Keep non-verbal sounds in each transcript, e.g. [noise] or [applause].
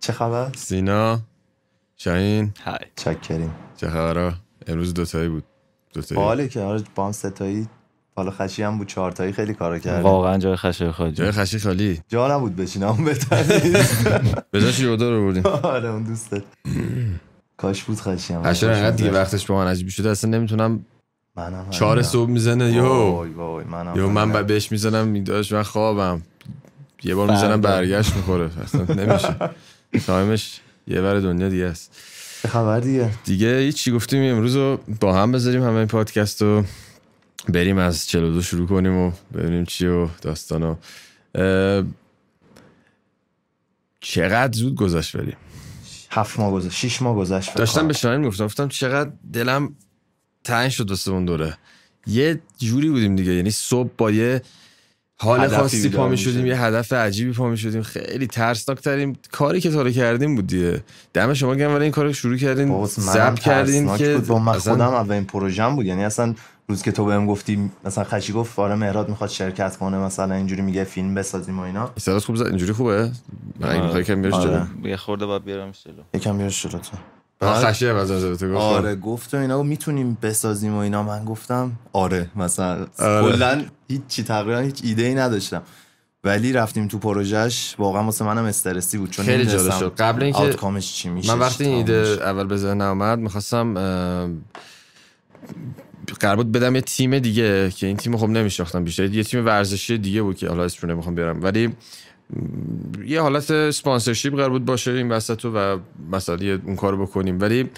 چه خبر؟ سینا شاهین. های چکریم. چه خبره امروز دوتایی بود. دوتایی. باله که آره با هم ستایی. حالا خشی هم بود. چهارتایی خیلی کارا کردیم. واقعا جای خشه خالی. جای خشی خالی. جا نبود بشینم بهتر. [laughs] به جاش یودا رو بردیم. آره اون دوستت کاش بود خشی هم. خشی انقدر دیگه وقتش با من عجیب شده. اصلا نمی‌تونم منم چهار. صبح می‌زنه. یو. وای وای منم یو من بهش می‌زنم. میداش من خوابم. یه بار. می‌زنم برگشت می‌خوره. اصلا نمیشه. تایمش یه بر دنیا دیگه است. خبر دیگه. دیگه هیچی گفتیم. امروز رو با هم بذاریم همه این پادکست رو. بریم از 42 شروع کنیم و ببینیم چی و داستان چقدر زود گذشت بریم. هفت ماه گذشت. شیش ماه گذشت. داشتم. به شاهین می‌گفتم. گفتم چقدر دلم تنگ شد واسه اون دوره. یه جوری بودیم دیگه. یعنی صبح با یه حال خاصی پا می می‌شدیم. شدیم یه هدف عجیبی پا می شدیم خیلی ترسناک ترین کاری که تا حالا کردیم بود دیگه. دم شما گرم ولی این کارو شروع کردین ضبط کردین که بود. با من اصلا خودم اولین پروژم بود. یعنی اصلا روز که تو بهم گفتی مثلا خشی گفت آره مهراد می‌خواد شرکت کنه مثلا اینجوری میگه فیلم بسازیم و اینا. صدات خوب زد. اینجوری خوبه؟ من آره. می‌خوای کم بیارش آره. جلو یه خورده باید بیارمش جلو. یکم بیارش جلو تو. عوض نظر تو گفت آره گفت و اینا می‌تونیم بسازیم و اینا من گفتم آره مثلا آره. کلا هیچ چی تقریبا هیچ ایده ای نداشتم ولی رفتیم تو پروژهش واقعا واسه منم استرسی بود چون خیلی جالب شد. قبل اینکه- چی میشه من وقتی این ایده. اول به ذهنم اومد می‌خواستم قرار بود بدم یه تیم دیگه که این تیم خب نمیشناختم بیشتر یه تیم ورزشی دیگه بود که حالا اسمش رو نمی‌خوام بیارم ولی یه حالت اسپانسرشیپ قرار بود باشه این وسط و مثلا یه اون کارو بکنیم. ولی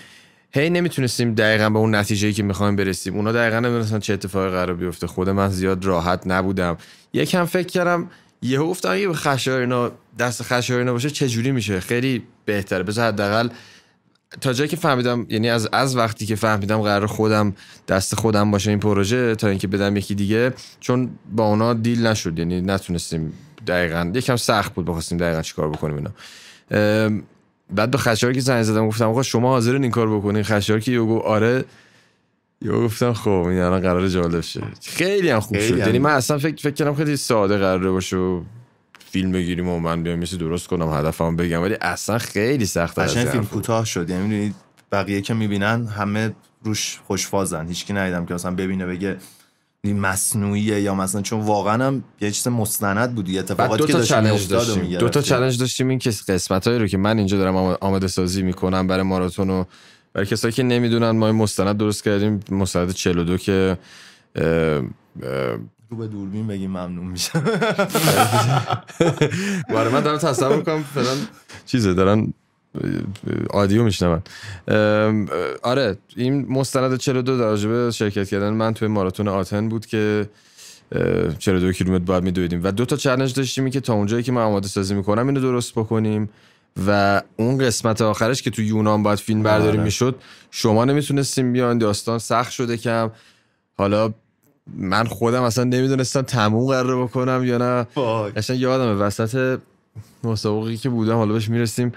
هی نمی‌تونستیم دقیقا به اون نتیجه که می‌خوایم برسیم. اونا دقیقا نمی‌دونستن چه اتفاقی قرار بیفته. خود من زیاد راحت نبودم. یکم فکر کردم یهو گفتم اگه به خشایار اینا دست خشایار اینا باشه چه جوری میشه؟ خیلی بهتره. بذار حداقل تا جایی که فهمیدم یعنی از از وقتی که فهمیدم قرار خودم دست خودم باشه این پروژه تا اینکه بدم یکی دیگه چون با اونا دیل نشد. یعنی نتونستیم دقیقا. یکم سخت بود بخواستیم دقیقا چیکار بکنیم اینا. بعد به خشایار که زنگ زدم گفتم آقا شما حاضرین این کار بکنین؟ خشایار که یهو گفت آره. یهو گفتم خب این الان قرار جالب شه. خیلی هم خوب شد. یعنی من اصلا فکر فکر کردم خیلی ساده قراره باشه و فیلم بگیریم و من بیام مثل درست کنم هدفم بگم. ولی اصلا خیلی سخت قشنگ فیلم کوتاه شد. یعنی بقیه که می‌بینن همه روش خوشفازن. هیچکی ندیدم که مثلا ببینه بگه مصنوعیه یا مثلا چون واقعا هم یه چیز مستند بود یه اتفاقاتی دو که تا داشت چالش داشتیم. دو تا چالش داشتیم این که قسمت رو که من اینجا دارم آم- آماده سازی می‌کنم برای ماراتون و برای کسایی که نمی‌دونن ما این مستند درست کردیم. مستند 42 که اه، اه، رو به دوربین بگیم ممنون میشه [laughs] برای من دارم تصور کنم فلان چیزه دارن آدیو میشنون. آره این مستند 42 در راجبه شرکت کردن من توی ماراتون آتن بود که اه، 42 کیلومتر باید میدویدیم. و دو تا چالش داشتیم که تا اونجایی که من آماده سازی می‌کنم اینو درست بکنیم. و اون قسمت آخرش که تو یونان باید فیلم برداری آره. می‌شد شما نمی‌تونستیم بیان داستان سخت شده کم. حالا من خودم اصلا نمی‌دونستم تموم قرار بکنم یا نه. قشنگ یادمه وسط مسابقی که بودم حالا بهش می‌رسیم.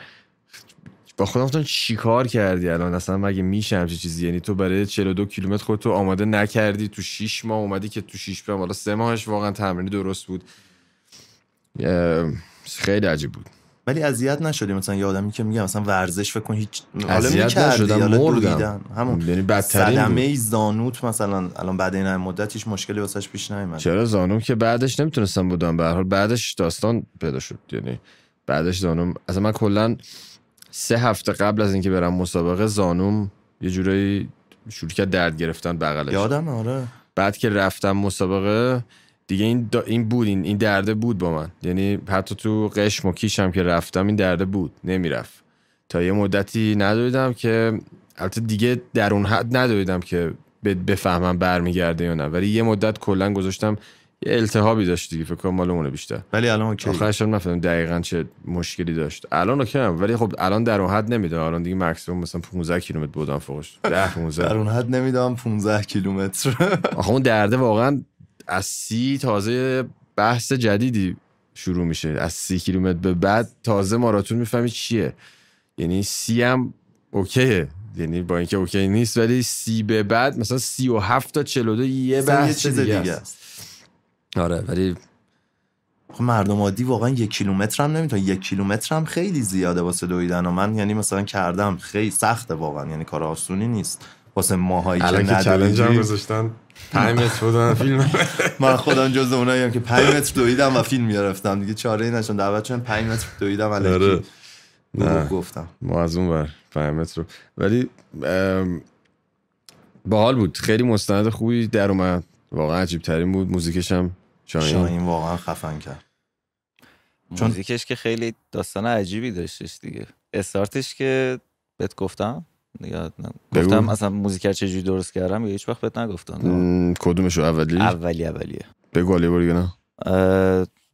با خودم گفتم چی کار کردی الان؟ اصلا مگه میشه همچین چیزی؟ یعنی تو برای 42 کیلومتر خودتو آماده نکردی؟ تو 6 ماه اومدی که تو 6 ماه حالا 3 ماهش واقعا تمرینی درست بود. خیلی عجیب بود. ولی اذیت نشدی مثلا یه آدمی که میگه مثلا ورزش فکر کن هیچ حالا اذیت نشدم مردم. همون یعنی بدترین صدمه بود. زانوت مثلا الان بعد این مدت هیچ مشکلی واسش پیش نیومد چرا زانوم که بعدش نمی‌تونستم بودم به هر حال بعدش داستان پیدا شد. یعنی بعدش زانوم اصلا من کلا سه هفته قبل از اینکه برم مسابقه زانوم یه جورایی شروع کرد درد گرفتن بغلش. یادم آره. بعد که رفتم مسابقه دیگه این این بود این, این درده بود با من. یعنی حتی تو قشم و کیشم که رفتم این درده بود نمی‌رفت. تا یه مدتی ندویدم که البته دیگه در اون حد ندویدم که بفهمم برمیگرده یا نه. ولی یه مدت کلا گذاشتم یه التهابی داشت دیگه فکر کنم مال اونه بیشتر. ولی الان okay. آخرش هم نفهمیدم دقیقا چه مشکلی داشت. الان okay هم ولی خب الان در اون حد نمیده الان دیگه مکسیمم مثلا 15 کیلومتر بودم فوقش. 10 15 [laughs] در اون حد نمی‌دونم 15 کیلومتر. [laughs] آخه اون درده واقعا از سی تازه بحث جدیدی شروع میشه. از سی کیلومتر به بعد تازه ماراتون می‌فهمی چیه. یعنی سی هم اوکیه. یعنی با اینکه اوکی نیست ولی سی به بعد مثلا سی و هفت تا چلو دو یه بحث یه چیز دیگه, دیگه است. آره ولی خب مردم عادی واقعا یک کیلومتر هم نمی‌تونه یک کیلومتر هم خیلی زیاده واسه دویدن و من یعنی مثلا کردم خیلی سخته واقعا یعنی کار آسونی نیست. واسه ماهایی که الان که چالنج هم ندویدی گذاشتن 5 متر بودن فیلم. [laughs] من خودم جز اونایی هم که 5 متر دویدم و فیلم گرفتم. دیگه چاره ای نشون دعوت شدم 5 متر دویدم آره. الکی نه. دروغ گفتم. ما از اون بر 5 متر رو. ولی ام، باحال بود. خیلی مستند خوبی در اومد. واقعا عجیب ترین بود موزیکش هم شاهین؟ شاهین واقعا خفن کرد. چون- موزیکش که خیلی داستان عجیبی داشتش دیگه. استارتش که بهت گفتم یاد نه بگو. گفتم اصلا موزیک چجوری درست کردم یا هیچ وقت بهت نگفتم. م، کدومشو؟ اولی؟ اولی اولیه. بگو علی بار نه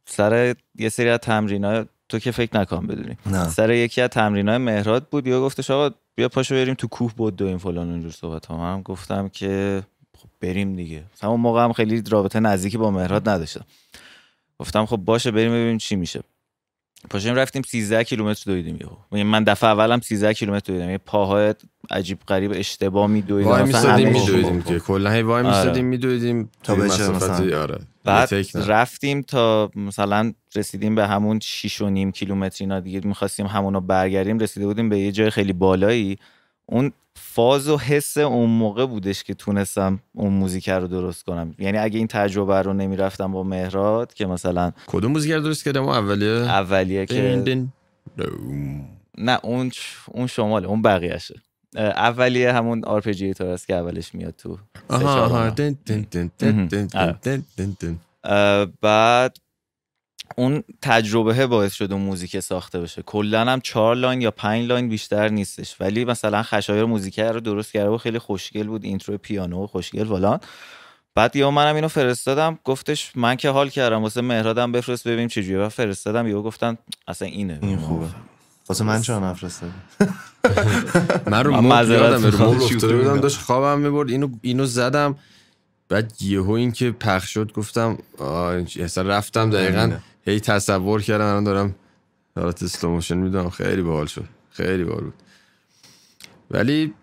سر یه سری از تمرینای تو که فکر نکن بدونی. نه. سر یکی از تمرینای مهراد بود یا گفتش آقا بیا پاشو بریم تو کوه بود این فلان اونجور صحبت ها منم گفتم که بریم دیگه. مثلا اون موقع هم خیلی رابطه نزدیکی با مهراد نداشتم. گفتم خب باشه بریم ببینیم چی میشه. پاشیم رفتیم 13 کیلومتر دویدیم یهو. یعنی من دفعه اولم 13 کیلومتر دویدم. یه پاهای عجیب غریب اشتباه میدویدم. وای همه- میدویدیم که. کلا هی وای آره. میستادیم میدویدیم. تا بشه مثلا. آره. بعد. رفتیم تا مثلا رسیدیم به همون 6 و نیم کیلومتر اینا دیگه. می‌خواستیم همونو برگردیم رسیده بودیم به یه جای خیلی بالایی. اون فاز و حس اون موقع بودش که تونستم اون موزیک رو درست کنم. یعنی اگه این تجربه رو نمی‌رفتم با مهراد که مثلا کدوم موزیک رو درست کردم؟ اولیه؟ اولیه که دین. نه اون اون شماله اون بقیهشه. اولیه همون arpeggiator است که اولش میاد تو آها آها. بعد اون تجربه باعث شد اون موزیک ساخته بشه. کلا هم چهار line یا پنج line بیشتر نیستش. ولی مثلا خشایر موزیک رو درست کرده و خیلی خوشگل بود intro پیانو خوشگل فلان. بعد یا منم اینو فرستادم گفتش من که حال کردم واسه مهرادم بفرست ببینیم چجوریه و فرستادم یهو گفتن اصلا اینه. این خوبه. واسه من چرا نفرستادی؟ [laughs] من رو شوخی بودم. داشت خوابم می‌برد اینو اینو زدم. بعد یهو این که پخش شد گفتم اصلا رفتم دقیقا. هی تصور کردم الان دارم حالت slow motion می‌دونم خیلی باحال شد خیلی باحال بود ولی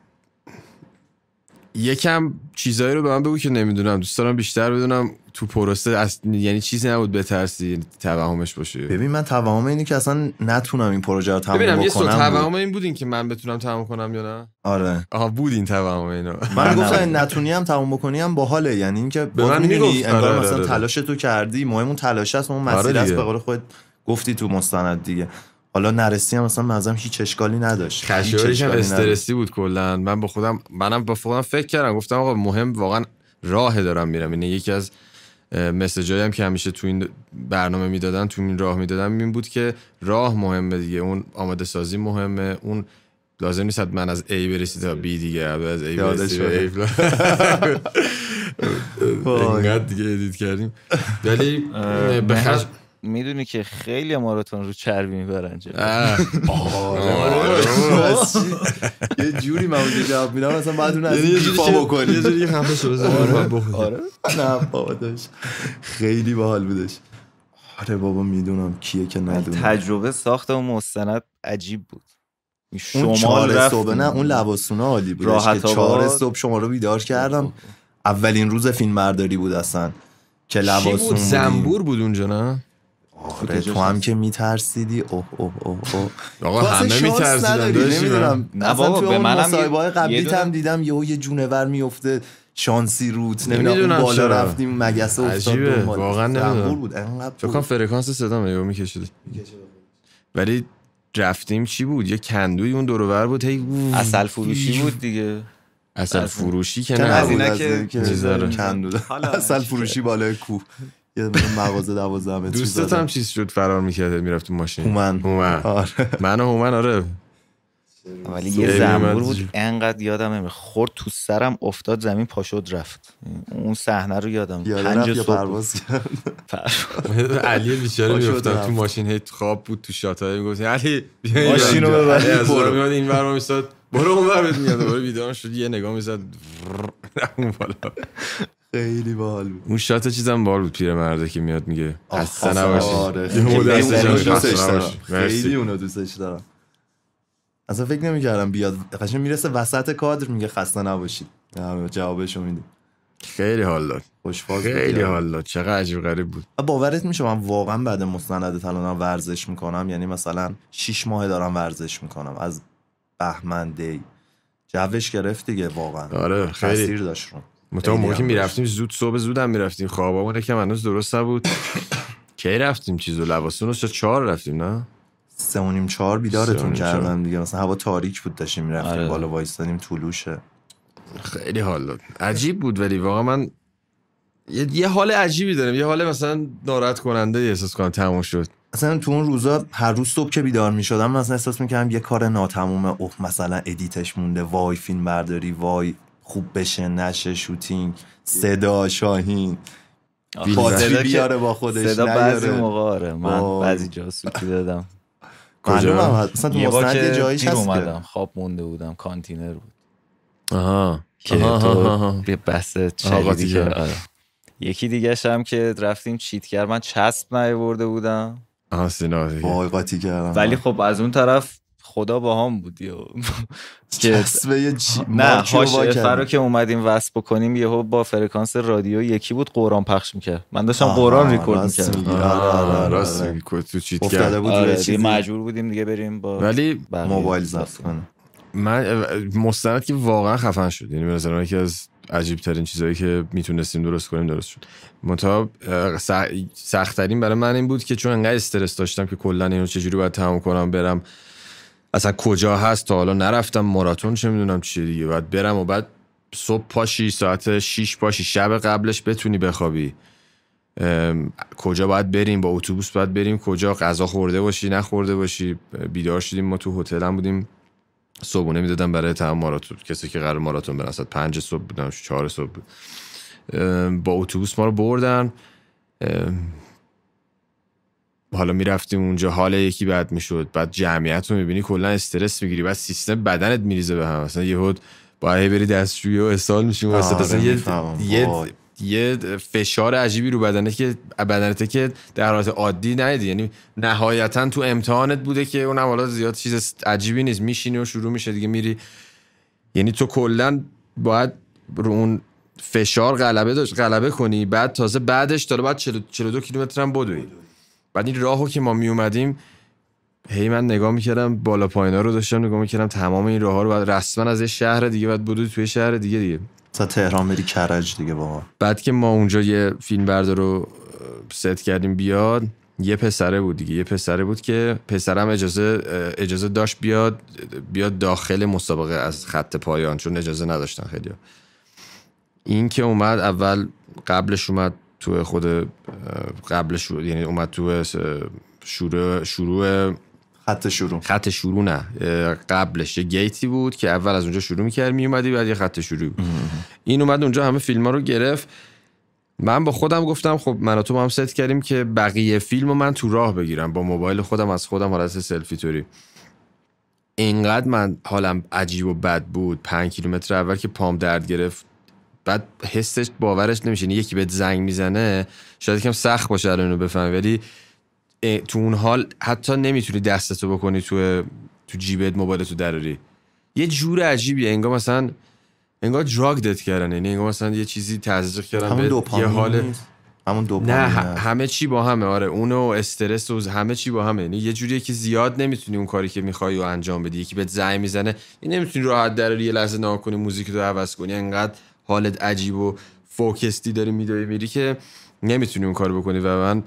یکم چیزایی رو به من بگو که نمی‌دونم دوست دارم بیشتر بدونم تو پروسه از... یعنی چیزی نبود بترسی توهمش باشه ببین من توهم اینه که اصلا نتونم این پروژه رو تموم ببینم یه سو. توهم این بود این که من بتونم تمام کنم یا نه آره آها بود این توهم اینا من. [laughs] گفتم نتونی هم تموم بکنی هم باحاله یعنی اینکه به من می‌دونی می‌گفت. انگار آره، مثلا آره، آره. تلاش تو کردی مهم اون تلاش است اون آره مسیر است. به قول خودت گفتی تو مستند دیگه حالا نرسی هم مثلا منظرم هیچ اشکالی نداشت. خشایارش هم. استرسی بود کلا. من با خودم منم با خودم فکر کردم. گفتم آقا مهم واقعا راه دارم میرم. یعنی یکی از مسیجایی هم که همیشه تو این برنامه می‌دادن تو این راه می‌دادن این بود که راه مهمه دیگه. اون آماده سازی مهمه. اون لازم نیست من از A برسی تا B دیگه. از A برسی به A. اینقدر [laughs] دیگه ادیت کردیم. ولی به می‌دونی که خیلی ماراتون رو چربی می‌برن. آره. یه جوری من اونجا جواب میدم. مثلا بعد اون از یعنی این یه بکنی. یه جوری خفه شو بزن بخونم. آره. نه بابا داشت خیلی باحال بودش. آره بابا می‌دونم. کیه که ندونم تجربه ساخت اون مستند عجیب بود. اون شما چهار صبح نه اون لباسونا عالی بود راحت که چهار. صبح شما رو بیدار کردم. اولین روز فیلم برداری بود اصلا. که لباسون بود. زنبور بود اونجا نه؟ آره تو هم که میترسیدی اوه اوه اوه اوه. آقا همه میترسیدن. نمی‌دونم. نه اصلا بابا، تو به منم یه- مصاحبه های قبلیت هم دیدم یهو یه جونور میفته شانسی روت نمی‌دونم بالا. رفتیم مگسه افتاد. واقعا نمی‌دونم. بود. انقدر فکر کنم فرکانس صدا میگه می‌کشید ولی رفتیم چی بود؟ یه کندوی اون دور و بر بود. هی اصل فروشی بود دیگه. اصل فروشی که که از نه اینا که- اصل فروشی بالای کوه. یه دونه مغازه دوازده متری دوستت. هم چیز شد فرار می‌کرد می‌رفت تو ماشین. هومن. هومن. آره. من و هومن آره. ولی یه زنبور بود. انقدر یادم نمیاد خورد تو سرم افتاد زمین پاشد رفت. اون صحنه رو یادم. پنج صبح. پرواز [laughs] علی بیچاره میافتاد. تو ماشین هی خواب بود تو شاتای می‌گفت علی بیا ماشین رو. ببر، برو. میاد این ور میستاد برو اون ور بهت میگم. دوباره بیدار شد یه نگاه می‌زد. [laughs] اون بالا. خیلی باحال بود. اون شات چیزم بال بود پیرمرده که میاد میگه خسته آره، نباشی. خیلی اونو دوستش دارم. اصلا فکر نمی‌کردم بیاد. قشنگ می‌رسه وسط کادر میگه خسته نباشید. جوابشو میدیم. خیلی حال داد. خیلی. حال داد. چقدر عجیب غریب بود. باورت میشه من واقعا بعد مستند تلانم ورزش می‌کنم. یعنی مثلا شیش ماه دارم ورزش می‌کنم. از بهمن دی. جوش گرفت دیگه واقعا. آره خیلی. تاثیر داشت رو. متا اون خیلی موقع که می‌رفتیم زود صبح زودم می‌رفتیم خوابامون که هنوز درست نبود. [laughs] کی رفتیم چیزو لباسون رو چهار رفتیم نه؟ سه و نیم چهار و بیدارتون. کردم دیگه. مثلا هوا تاریک بود داشتیم می‌رفتیم آره. بالا وایستادیم طلوعشه خیلی حال داد. عجیب بود ولی واقعا من یه, یه حال عجیبی دارم. یه حال مثلا ناراحت کننده احساس کنم تموم شد. اصلا تو اون روزا هر روز صبح که بیدار می‌شدم مثلا احساس می‌کردم یه کار ناتمومه. اوه مثلا edit ش مونده وای فیلم برداری وای خوب بشه نشه shooting صدا شاهین. باتری بیاره با خودش صدا بعضی. موقع آره. من. بعضی جا سوتی دادم. [laughs] کجا؟ مثلا تو یه جاییش هست اومدم. خواب مونده بودم. کانتینر بود. آها. که. تو یه بحث آره. یکی دیگه هم که رفتیم چیت کرد. من چسب نیاورده بودم. آها سینا ولی خب از اون طرف خدا با هم بود یا که چسبه یه جی... نه مارکی رو که اومدیم وصل بکنیم یهو با فرکانس رادیو یکی بود قرآن پخش می‌کرد. من داشتم قرآن ریکورد آره، راست تو چیت کرد مجبور بودیم دیگه بریم با ولی. موبایل ضبط کنه من مستند که واقعا خفن شد. یعنی به نظر یکی از عجیب ترین چیزهایی که می‌تونستیم درست کنیم درست شد. منتها سخت ترین برای من این بود که چون انقدر استرس داشتم که کلا اینو چجوری باید تمام کنم برم اصلا کجا هست تا حالا نرفتم ماراتون چه می‌دونم چیه دیگه. بعد برم و بعد صبح پاشی ساعت 6 پاشی شب قبلش بتونی بخوابی. کجا باید بریم؟ با اتوبوس باید بریم. کجا؟ غذا خورده باشی نخورده باشی؟ بیدار شدیم. ما تو هتل هم بودیم. صبحونه می‌دادم برای تمام ماراتون. کسی که قرار ماراتون برن. ساعت پنج صبح بودم چهار صبح بود. ام، با اتوبوس ما رو بردن. حالا می‌رفتیم اونجا حال یکی بد می‌شد. بعد جمعیت رو می‌بینی کلا استرس می‌گیری. بعد سیستم بدنت میریزه به هم. مثلا یهود باید بری دستشویی و اسهال میشیم و آره، یه. یه. یه فشار عجیبی رو بدنه که بدنته که در حالت عادی ندیدی. یعنی نهایتا تو امتحانت بوده که اونم حالا زیاد چیز عجیبی نیست. میشینی و شروع میشه دیگه میری. یعنی تو کلا باید رو اون فشار غلبه داشت غلبه کنی. بعد تازه بعدش داره بعد 40 42 کیلومتر هم بدوی. بعد این راهو که ما می اومدیم هی من نگاه می‌کردم بالا پایینا رو داشتم نگاه می‌کردم تمام این راه ها رو بعد رسما از یه شهر دیگه بعد بدوی توی شهر دیگه دیگه. مثلا تهران بری کرج دیگه بابا. بعد که ما اونجا یه فیلم بردار رو ست کردیم بیاد یه پسره بود دیگه. یه پسره بود که پسرم اجازه اجازه داشت بیاد بیاد داخل مسابقه از خط پایان چون اجازه نداشتن خیلی این که اومد اول قبلش اومد تو خود قبلش یعنی اومد تو شروع شروع خط شروع. خط شروع نه قبلش یه گیتی بود که اول از اونجا شروع می‌کرد میومدی بعد یه خط شروع. بود این اومد اونجا همه فیلم ها رو گرفت. من با خودم گفتم خب من و تو با هم ست کردیم که بقیه فیلم رو من تو راه بگیرم. با موبایل خودم از خودم حالت سلفی توری اینقدر من حالم عجیب و بد بود. پنج کیلومتر اول که پام درد گرفت. بعد حسش باورش نمیشه یکی بهت زنگ می‌زنه شاید یکم سخت باشه الان اینو بفهمی. ولی تو اون حال حتی نمی‌تونی دستتو بکنی تو تو جیبت موبایل تو دراری. یه جور عجیبیه. انگار مثلا انگار دراگ دت کردن. یعنی انگار مثلا یه چیزی تزریق کردن همون به یه حال. همون دوپامین نه همه چی با همه. آره اونو استرس و همه چی با همه. یعنی یه جوریه که زیاد نمی‌تونی اون کاری که می‌خوای و انجام بدی. یکی بهت زنگ می‌زنه این نمی‌تونی راحت دراری یه لحظه نگاه کنی موزیک رو عوض کنی. انقدر حالت عجیب و فوکستی داری میدوی میری که نمی‌تونی اون کارو بکنی. و من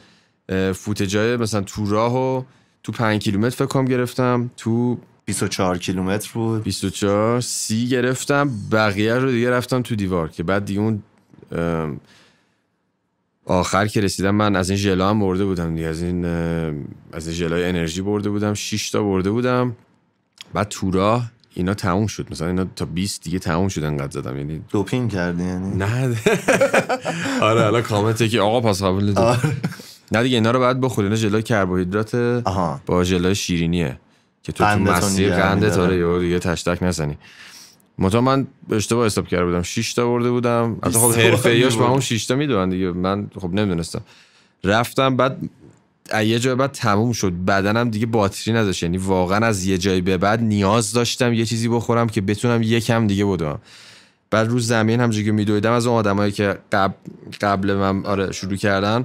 فوتجای مثلا تو راه و تو 5 کیلومتر فکر کنم گرفتم تو 24 کیلومتر بود. 24 سی گرفتم بقیه رو دیگه رفتم تو دیوار که بعد دیگه اون آخر که رسیدم من از این ژلا هم برده بودم دیگه. از این از این ژلای انرژی برده بودم 6 تا برده بودم. بعد تو راه اینا تموم شد. مثلا اینا تا 20 دیگه تموم شد انقدر زدم. یعنی دوپینگ کردی یعنی؟ نه. آره حالا کامنته که آقا پس قبول نه دیگه اینا رو بعد بخوری اینا ژلای کربوهیدرات با ژلای شیرینیه که تو تو مسیر قندت آره یا دیگه تشتک نزنی. متا من اشتباه حساب کرده بودم. 6 تا برده بودم. البته خب حرفه‌ایاش با اون 6 تا می‌دونن دیگه. من خب نمی‌دونستم. رفتم بعد یه جای بعد تموم شد. بدنم دیگه باتری نداشت. یعنی واقعا از یه جایی به بعد نیاز داشتم یه چیزی بخورم که بتونم یکم دیگه بدم بعد رو زمین همجوری که میدویدم از اون آدمایی که قبل قبل من آره شروع کردن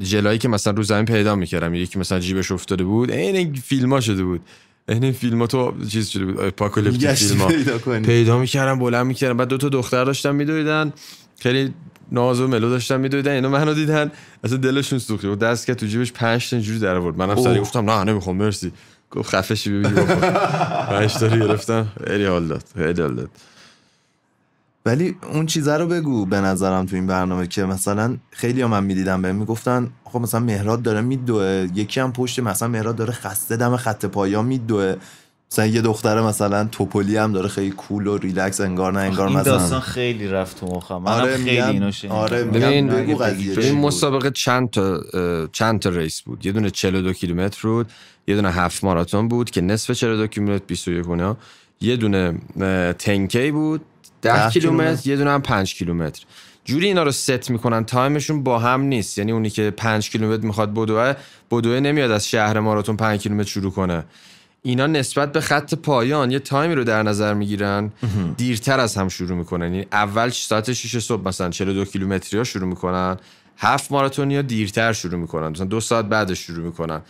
جلایی که مثلا رو زمین پیدا می‌کردم. یکی مثلا جیبش افتاده بود. این این فیلم ها شده بود. این این فیلم ها تو چیز شده بود. اپاکالیپتیک فیلم ها پیدا پیدا می‌کردم بلند می‌کردم. بعد دو تا دختر داشتن میدویدن. خیلی ناز و ملو داشتن میدویدن اینا منو دیدن. اصلا دلشون سوخت. بود دست که تو جیبش 5 تا اینجوری در آورد. منم سری. گفتم نه نمی‌خوام مرسی. گفت خفه شی ببینی بخور 5 تا گرفتم. خیلی حال داد خیلی حال داد. ولی اون چیزه رو بگو به نظرم تو این برنامه که مثلا خیلی من می‌دیدم بهم می‌گفتن خب مثلا مهراد داره میدوه. یکی هم پشت مثلا مهراد داره خسته دم خط پایا میدوه. مثلا یه دختره مثلا توپولی هم داره خیلی کول و ریلکس انگار نه انگار این داستان خیلی رفت تو مخم. منم آره خیلی اینو شنیدم. آره ببین- این. مسابقه چند تا چند تا race بود. یه دونه 42 کیلومتر بود یه دونه half marathon بود که نصف 42 کیلومتر 21 و یه دونه اه، 10K بود 10 ده کیلومتر کیلومتر. یه دونه هم 5 کیلومتر. جوری اینا رو ست می‌کنن تایمشون با هم نیست. یعنی اونی که 5 کیلومتر می‌خواد بدوه بدوه نمیاد از شهر ماراتون 5 کیلومتر شروع کنه. اینا نسبت به خط پایان یه تایمی رو در نظر می‌گیرن. دیرتر از هم شروع می‌کنن. یعنی اول ساعت 6 صبح مثلا 42 کیلومتری ها شروع می‌کنن. هفت ماراتونی ها دیرتر شروع می‌کنن. مثلا دو ساعت بعدش شروع می‌کنن.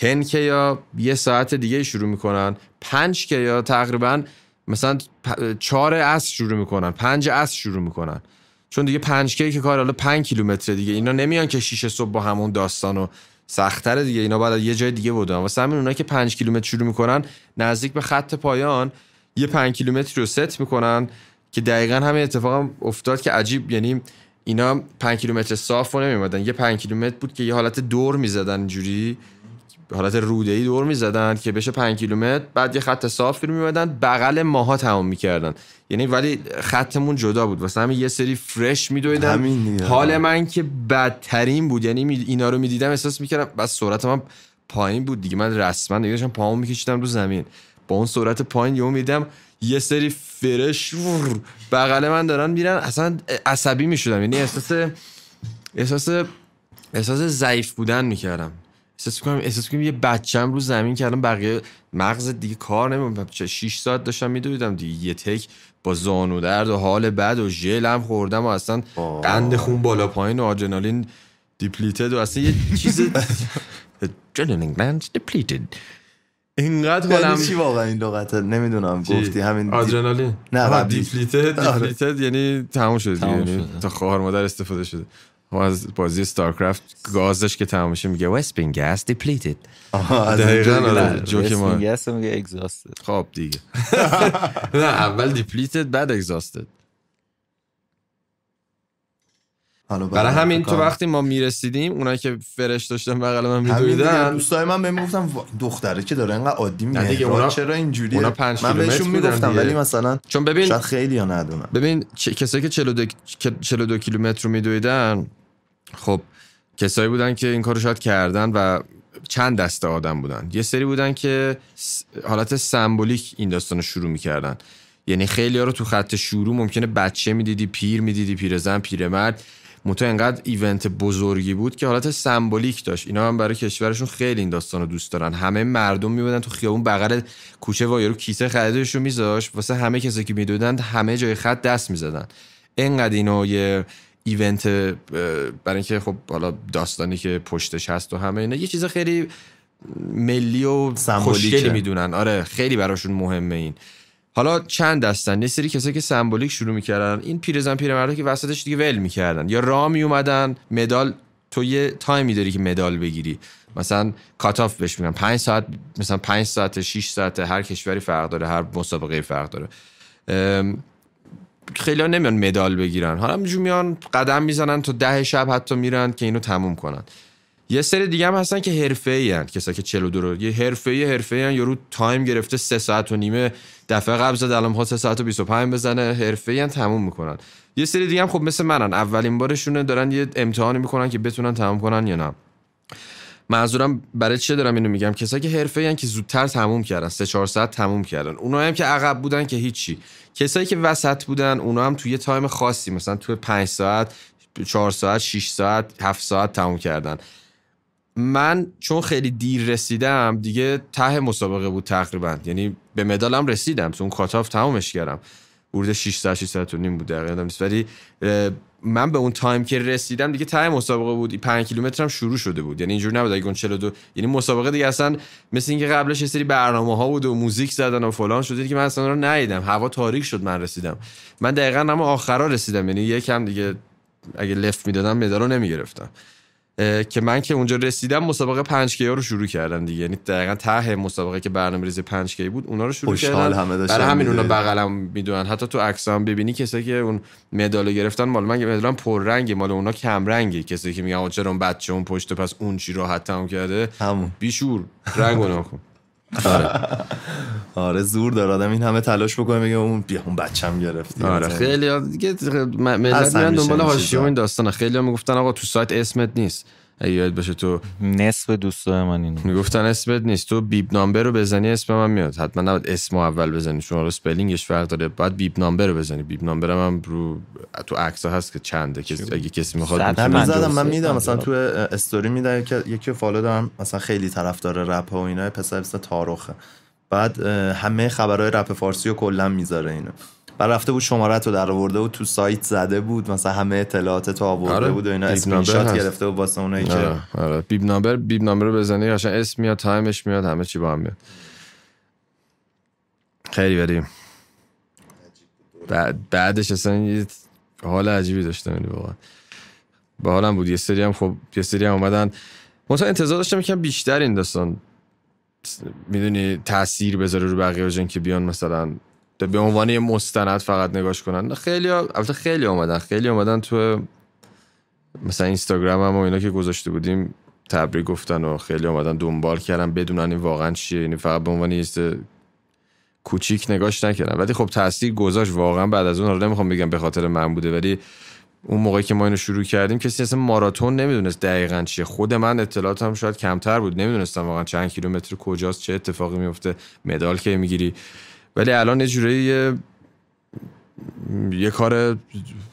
10 که یا یه ساعت دیگه شروع می‌کنن. 5 که یا تقریبا مثلا پ- چهار عصر شروع می‌کنن. پنج عصر شروع می‌کنن. چون دیگه 5 که که کار حالا 5 کیلومتر دیگه. اینا نمیان که 6 صبح با همون داستانو سختره دیگه. اینا باید یه جای دیگه بودن. واسه همین اونایی که 5 کیلومتر شروع می‌کنن نزدیک به خط پایان یه 5 کیلومتر رو ست می‌کنن که دقیقا همین اتفاق هم افتاد که عجیب یعنی اینا 5 کیلومتر صاف رو نمیمدن یه 5 کیلومتر بود که یه حالت دور می‌زدن اینجوری. حالت روده ای دور می‌زدن که بشه 5 کیلومتر بعد یه خط صاف رو میمدن بغل ماها تمام می‌کردن. یعنی ولی خطمون جدا بود. واسه همین یه سری فرش میدویدن. دیگه. حال من که بدترین بود. یعنی اینا رو می‌دیدم احساس می‌کردم بس سرعت من پایین بود دیگه. من رسما دیگه داشتم پامو میکشیدم رو زمین. با اون سرعت پایین یهو میدم یه سری فرش بغل من دارن میرن. اصلا عصبی می‌شدم. یعنی احساس احساس احساس ضعیف بودن می‌کردم. احساس می‌کنم احساس می‌کنم یه بچم رو زمین کردم بقیه مغز دیگه کار نمی‌کنم 6 ساعت داشتم میدویدم دیگه. یه تک با زانو درد و حال بد و ژلم خوردم و اصلا آه. قند خون بالا پایین و آدرنالین depleted و اصلا یه چیز [laughs] depleted اینقدر حالم یعنی چی واقعا این لغته نمی‌دونم. گفتی همین آدرنالین. نه، depleted آره. depleted یعنی تموم. تموم یعنی. تا خواهر مادر استفاده شده. ما از بازی StarCraft گازش که تمام میشه میگه vespene gas depleted دقیقاً آره. جوک ما. اسپینگس میگه exhaust خب دیگه [laughs] نه اول depleted بعد exhausted حالا برای همین تو. وقتی ما می‌رسیدیم اونایی که فرش داشتن بغل من میدویدن. دوستای من بهم می‌گفتن وا، دختره که داره انقدر عادی مهراد اونا- چرا اینجوریه؟ اونا پنج من کیلومتر بهشون می‌گفتم. ولی مثلا چون ببین شاید خیلی ندونم ببین چه- کسایی که 42 که 42 کیلومتر رو میدویدن خب کسایی بودن که این کارو شاید کردن و چند دسته آدم بودن. یه سری بودن که حالت سمبولیک این داستان رو شروع می‌کردن. یعنی خیلی ها رو تو خط شروع ممکنه بچه می‌دیدی پیر می‌دیدی پیرزن پیرمرد. متو انقدر ایونت بزرگی بود که حالت سمبولیک داشت. اینا هم برای کشورشون خیلی این داستان رو دوست دارن. همه مردم میبودن تو خیابون بغل کوچه و یارو کیسه خریدش رو میذاش واسه همه کسی که میدودن همه جای خط دست می‌زدن. انقدر اینو یه ایونت برای اینکه خب حالا داستانی که پشتش هست و همه اینا یه چیز خیلی ملی و سمبولیکه. خوشگلی می‌دونن. آره خیلی براشون مهمه این. حالا چند دستن؟ یه سری کسایی که سمبولیک شروع می‌کردن. این پیرزن پیرمردا که وسطش دیگه ول می‌کردن. یا راه میومدن مدال تو یه تایمی داری که مدال بگیری. مثلا کاتاف بهش میگن. 5 ساعت مثلا 5 ساعت 6 ساعت هر کشوری فرق داره هر مسابقه فرق داره. خیلی ها نمیان مدال بگیرن. حالا میان قدم می‌زنن تا ده شب حتی میرن که اینو تموم کنن. یه سری دیگه هم هستن که حرفه‌ای ان کسایی که 42 رو یه حرفه‌ای حرفه‌ای ان یارو تایم گرفته سه ساعت و نیمه دفعه قبل زد الان می‌خواد 3 ساعت و 25 بزنه حرفه‌ای ان تموم می‌کنن. یه سری دیگه هم خب مثل منن اولین بارشونه دارن یه امتحانی می‌کنن که بتونن تموم کنن یا نه. منظورم برای چه دارم اینو میگم؟ کسایی که حرفه که زودتر تموم کردن سه چهار ساعت تموم کردن. اونا هم که عقب بودن که هیچی. کسایی که وسط بودن اونا هم توی یه تایم خاصی مثلا توی 5 ساعت 4 ساعت 6 ساعت 7 ساعت تموم کردن. من چون خیلی دیر رسیدم دیگه ته مسابقه بود تقریبا. یعنی به مدالم رسیدم. تو اون cut-off تمومش کردم. حدود 6 6 و نیم بود دقیقا نیست. ولی من به اون تایم که رسیدم دیگه ته مسابقه بود. 5 کیلومتر هم شروع شده بود. یعنی اینجوری نبود. اگه اون 42 یعنی مسابقه دیگه اصلا مثل اینکه قبلش یه سری برنامه ها بود و موزیک زدن و فلان شده که من اصلا رو ندیدم. هوا تاریک شد من رسیدم. من دقیقا اما آخرا رسیدم. یعنی یکم دیگه اگه لفت می‌دادم مدال رو نمی‌گرفتم. که من که اونجا رسیدم مسابقه 5 رو شروع کردن دیگه. یعنی دقیقا ته مسابقه که برنامه ریزی 5 بود اونا رو شروع کردن. همه برای همین اونا. بغلم می‌دونن. حتی تو عکسام ببینی کسایی که اون مدال گرفتن مال من مدالم پر رنگی مال اونا کم رنگی کسی که میگن آقا چرا اون بچه اون پشت پس اون چی راحت تموم کرده؟ همون. بیشور. رنگ رو [laughs] نکن. [laughs] آره زور داره آدم این همه تلاش بکنه بگه اون بیا اون بچم گرفتی آره. خیلی دیگه ملت میرن دنبال حاشیه. این داستانه خیلی ها می‌گفتن آقا تو سایت اسمت نیست یاد باشه تو نصف دوستای من اینو. می‌گفتن اسمت نیست. تو bib number رو بزنی اسم من میاد. حتما نباید اسم اول بزنی چون حالا spelling ش فرق داره. باید bib number رو بزنی. bib number هم, رو تو عکس هست که چنده. کسی اگه کسی می‌خواد می‌زدم من میدم. مثلا. تو استوری میدم که یکی رو فالو دارم. مثلا خیلی طرفدار رپ و اینا. پسر مثل تاروخه. بعد همه خبرهای رپ فارسی رو کلا می‌ذاره اینو. بعد رفته بود شماره رو در آورده بود تو سایت زده بود. مثلا همه اطلاعات تو آورده آره، بود و اینا. اسکرین شات. گرفته بود واسه اونایی که آره آره. bib number bib number رو بزنی قشنگ اسم میاد تایمش میاد همه چی با هم میاد. خیلی بریم. بعد بعدش اصلا یه حال عجیبی داشتم یعنی واقعا. با حالم بود. یه سری هم خب یه سری هم اومدن. مثلا انتظار داشتم که بیشتر این داستان. می‌دونی تاثیر بذاره رو بقیه که بیان مثلا به عنوان یه مستند فقط نگاش کنن. خیلی البته خیلی اومدن. خیلی اومدن تو مثلا اینستاگرام هم و اینا که گذاشته بودیم تبریک گفتن و خیلی اومدن دنبال کردن بدونن این واقعا چیه. یعنی فقط به عنوان یه کوچیک نگاش نکردن. ولی خب تاثیر گذاشت. واقعا بعد از اون حالا نمی‌خوام بگم به خاطر من بوده ولی اون موقعی که ما اینو شروع کردیم کسی اصلا ماراتون نمی‌دونست دقیقا چیه. خود من اطلاعاتم شاید کمتر بود. نمی‌دونستم واقعا چند کیلومتر کجاست چه اتفاقی میفته مدال که می‌گیری. ولی الان یه جوری یه یه کار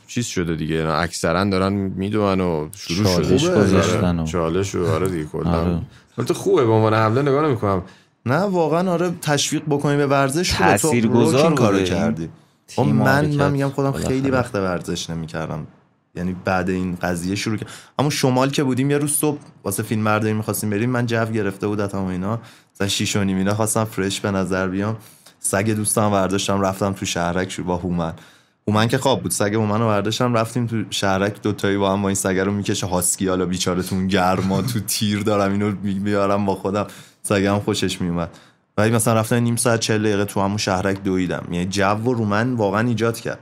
چیز شده دیگه. اکثرا دارن می‌دونن و شروع چالش شده گذاشتن و- آره، چالش و آره دیگه کلا. آره. البته خوبه به عنوان حمله نگاه نمی‌کنم. نه واقعا آره تشویق بکنی به ورزش روک این کارو کردی. خب من من میگم خودم. خیلی وقت ورزش نمی‌کردم. یعنی بعد این قضیه شروع کرد اما شمال که بودیم یه روز صبح واسه فیلم برداری می‌خواستیم بریم من جو گرفته بودم و اینا. مثلا شیش و نیم اینا خواستم فرش به نظر بیام. سگ دوستم برداشتم رفتم تو شهرک با هومن. هومن که خواب بود. سگ هومن رو برداشتم رفتیم تو شهرک دوتایی با هم با این سگ رو می‌کشه. هاسکی حالا بیچارتون گرما تو تیر دارم اینو میارم با خودم. سگم خوشش میومد ولی مثلا رفتم نیم ساعت 40 دقیقه تو همون شهرک دویدم. یعنی جو رو من واقعا ایجاد کرد.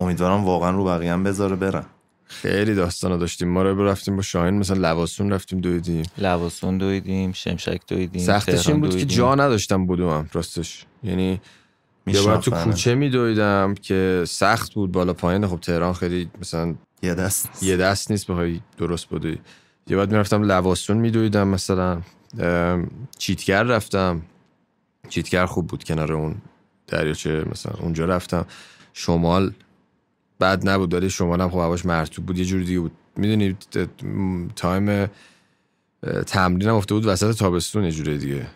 امیدوارم واقعا رو بقیه هم بذاره برن. خیلی داستانا داشتیم. ما رو رفتیم با شاهین مثلا لواسون رفتیم دویدیم. لواسون دویدیم شمشک دویدیم سختش این بود که. جا نداشتم بدوم راستش. یعنی یا باید تو. کوچه میدویدم که سخت بود بالا پایین خب تهران خیلی مثلا یه دست یه دست نیست بخوای درست بدوی یه بعد می‌رفتم لواسون میدویدم مثلا. چیتگر رفتم. چیتگر خوب بود کنار اون دریاچه مثلا اونجا رفتم. شمال بد نبود ولی شمال هم خب هواش مرطوب بود. یه جور دیگه بود. می‌دونی تایم تمرینم افته بود وسط تابستون یه جوره دیگه.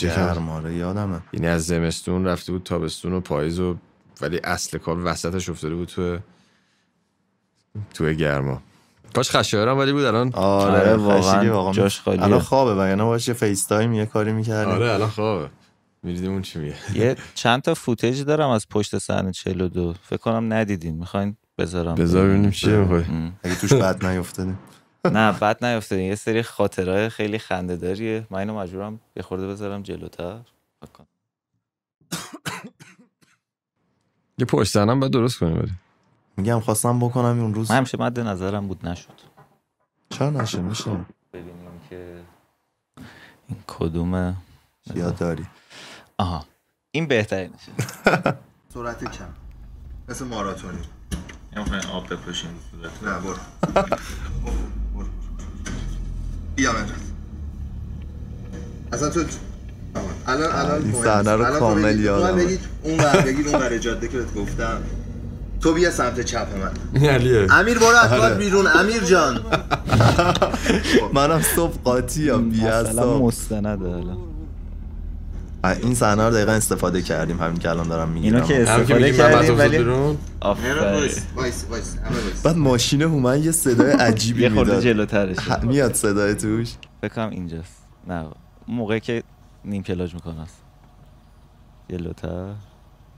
گرم آره یادمه. یعنی از زمستون رفته بود تابستون و پاییز و ولی اصل کار وسطش افتاده بود تو تو گرما. کاش خشایارم ولی بود الان آره, آره، واقعا. جاش خالیه. الان خوابه وگرنه باشه FaceTime یه کاری می‌کردیم آره الان خوابه. می‌دیدیم اون چی میگه؟ [laughs] یه چند تا footage دارم از پشت صحنه 42 فکر کنم ندیدین. می‌خواین بذارم. بذار ببینیم چیه می‌خوای. اگه توش بد نیفتادیم. [laughs] نه بد نیافتادین یه سری خاطرهای خیلی خنده داریه من اینو مجبورم یه خورده بذارم جلوتر. فکر کنم. [coughs] یه پشت سنم باید درست کنیم ولی. میگم خواستم بکنم اون روز. من همیشه مد نظرم بود نشد. چرا نشه؟ میشه. ببینیم که این کدومه. یاد داری. آها. این بهترینشه [laughs] سرعت کم. مثل ماراتونی. نمی‌خواین آب بپاشین نه برو. [laughs] بیا من اصلا تو الان الان این صحنه رو کامل یادم بگید اون ور بگید اون ور جاده که بهت گفتم. تو بیا سمت چپ من. علیه. امیر برو از بیرون. امیر جان. [laughs] منم صبح قاطی یا بی مثلا مستنده حالا این صحنه رو دقیقا استفاده کردیم همین که الان دارم می‌گیرم اینو که استفاده کردیم ولی بعد ماشین هومن یه صدای [laughs] عجیبی یه خورده می‌داد. جلوترش میاد صدای توش. فکر کنم اینجاست. نه موقعی که نیم کلاج می‌کنه است. جلوتر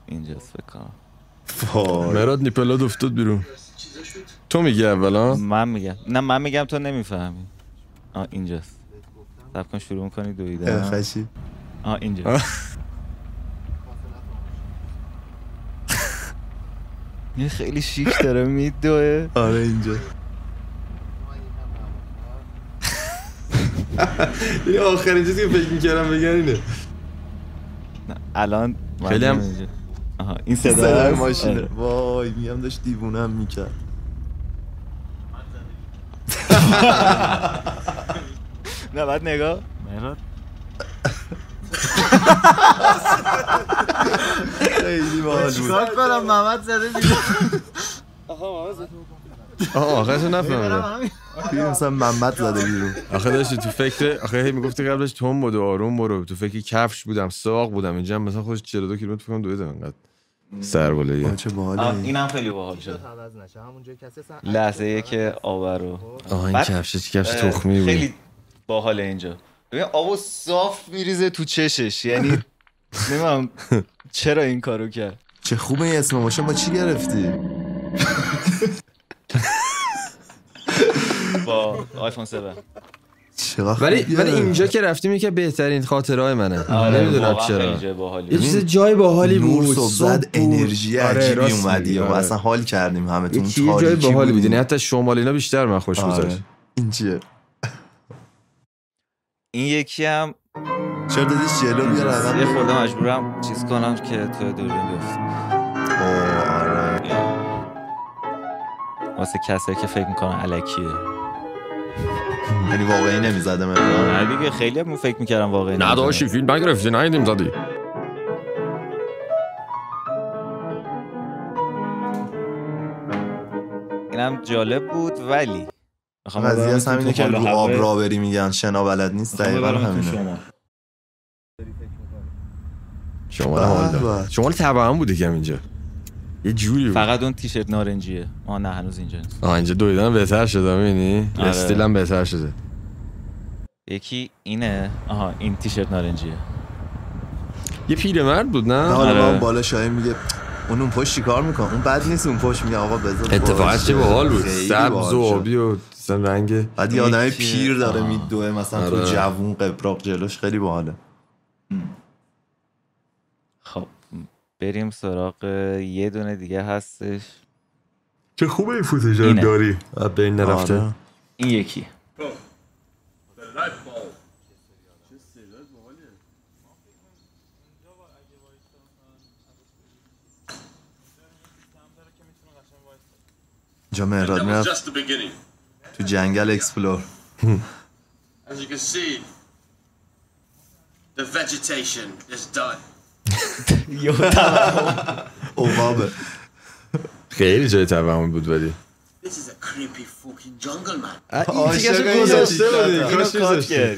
اینجاست فکر کنم. وای. مراد نیپلات افتاد بیرون. تو میگی اولا من میگم. نه من میگم تو نمی‌فهمی. آه اینجاست. سب کن شروع می‌کنی دویدن. خشی. آه اینجا. این خیلی شیک داره میدوه آره اینجا. [laughs] این آخرین چیزی که فکر می‌کردم بگن اینه. الان خیلی هم- اینجا. آها این صدا؟ ماشینه. آره. وای میگم داشت دیوونم می‌کرد. [laughs] نه بعد نگاه. خیلی باحال بود. کنم؟ محمد زده آه آخرش رو نفهمیدم. توی مثلا محمد زده بیرون. آخه داشتی تو فکر آخه هی می‌گفتی قبلش تون بود و آروم برو. تو فکر کفش بودم ساق بودم. اینجا مثلا خودش 42 کیلومتر فکر کنم دویدم انقدر. سر وای، چه آه، باحاله. اینم خیلی باحال شد. لحظه که آب رو. آه این کفش چه کفش تخمی بود. خیلی باحال اینجا. ببین آبو صاف میریزه تو چشش. یعنی [laughs] نمی‌دونم چرا این کارو کرد. چه خوبه این اسم ماشین با چی گرفتی؟ با آیفون 7 چقدر ولی ولی. اینجا که رفتیم یکی بهترین خاطرهای منه. آره، نمی‌دونم چرا. یه چیز جای باحالی نور بود صبح صبح زد. انرژی آره، عجیبی اومدی و آره. اصلا حال کردیم همه یه جای باحالی بود حتی شمال اینا بیشتر من خوش. گذشت. این چیه؟ این یکی هم چرا دادیش جلو بیا یه رقم خورده مجبورم چیز کنم که تو دوربین بیفته اوه، آره. واسه کسایی که فکر می‌کنن الکیه. یعنی واقعی نمی‌زده مقدار نه دیگه خیلی هم فکر می‌کردم واقعا نداشتی فیلم نگرفتی ندیدیم زدی. اینم جالب بود ولی قضیه از همینه که رو آب را بری میگن شنا بلد نیست دقیقا همینه. شما. شمال داد به. شمال تبعهم بوده کم اینجا یه جوری بود. فقط اون تیشرت نارنجیه. آه نه هنوز اینجا نیست. آه اینجا دویدن بهتر شده می‌بینی؟ آره. استیلم بهتر شده. یکی اینه. آها این تیشرت نارنجیه. یه پیرمرد بود نه؟ حالا با آره. اون بالا شاهی میگه اون اون پشت چیکار می‌کنه؟ اون بد نیست اون پشت میگه آقا بذار اتفاقا. چه باحال بود. سبز و. آبی و اصلا رنگ بعد یه آدم پیر داره آه. میدوه مثلا تو آره. جوون قبراق جلوش خیلی باحاله خب بریم سراغ یه دونه دیگه هستش چه خوبه این فوتاژ اینه. داری بین نرفته آره. این یکی جا مهراد می‌رفت. تو جنگل اکسپلور As you can see, the vegetation is done. اوبابه خیلی جای تبعهم بود ولی This is a creepy fucking jungle, man. این گذاشته یه بودی. کاش. می‌ذاشتی.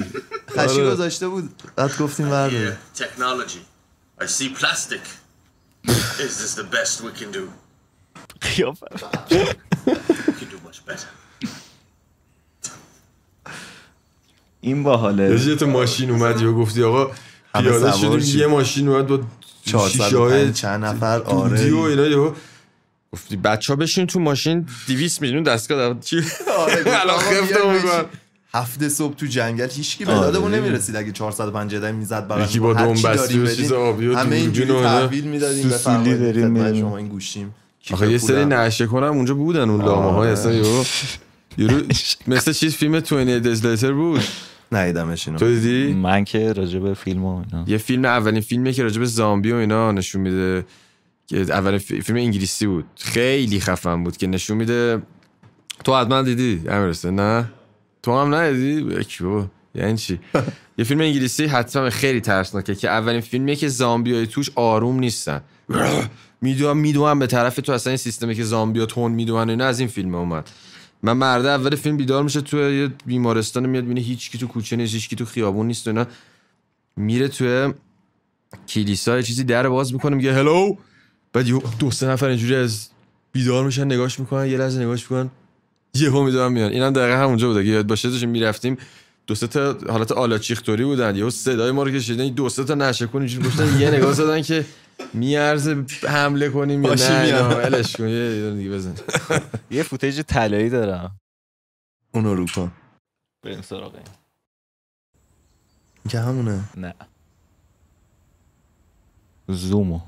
خشی آره. گذاشته بود بعد گفتیم برداره Here, technology. I see plastic. is this the best we can do? قیافه We can do much better. این باحاله یه تو ماشین اومدی و گفتی آقا پیاده شدیم. یه ماشین اومد با 405 شیشه چند نفر دودی آره و اینا یهو گفتی بچه ها بشین تو ماشین 200 میلیون دستگاه دارم چی آره، [laughs] الان خفته می‌کنن هفته صبح تو جنگل هیچکی به آره. دادمون نمی‌رسید اگه 450 می‌زد برای یکی با دم بستی و چیز آبی و همه اینجوری. تحویل می‌دادیم سوسولی داریم. شما این گوشیم آخه یه سری نشه کنم اونجا بودن اون لامه های. اصلا [laughs] یورو [laughs] مثل چیز فیلم 28 Days Later بود. ندیدمش اینو. تو دیدی؟ من که راجع به فیلم و اینا. یه فیلم اولین فیلمیه که راجب زامبی و اینا نشون میده که اولین فی- فیلم انگلیسی بود. خیلی خفن بود که نشون میده. تو حتما دیدی امیرسه نه؟ تو هم ندیدی؟ یکی بابا یعنی چی؟ [laughs] یه فیلم انگلیسی حتما خیلی ترسناکه که اولین فیلمیه که زامبی های توش آروم نیستن. [clears throat] می‌دونم می‌دونم به طرف تو اصلا این سیستمی که زامبیا تون می‌دونن اینا از این فیلم اومد. من مرده اول فیلم بیدار میشه تو یه بیمارستان میاد بینه هیچ کی تو کوچه نیست هیچ کی تو خیابون نیست و اینا. میره توی کلیسا یه چیزی در باز می‌کنه میگه هلو! بعد دو سه نفر اینجوری از بیدار میشن نگاش می‌کنن یه لحظه نگاش می‌کنن یهو می‌دونم میان. اینم دقیقا همونجا بود اگه یاد باشه داشتیم می‌رفتیم. دو سه تا حالت آلاچیختوری بودن یهو صدای ما رو که شنیدن دو سه تا نشکون اینجوری گفتن یه نگاه زدن که میارزه حمله کنیم یا نه ولش کن یه دیگه بزن. [laughs] یه فوتیج طلایی دارم. اونو رو کن. بریم سراغ این. که همونه. نه. زومو.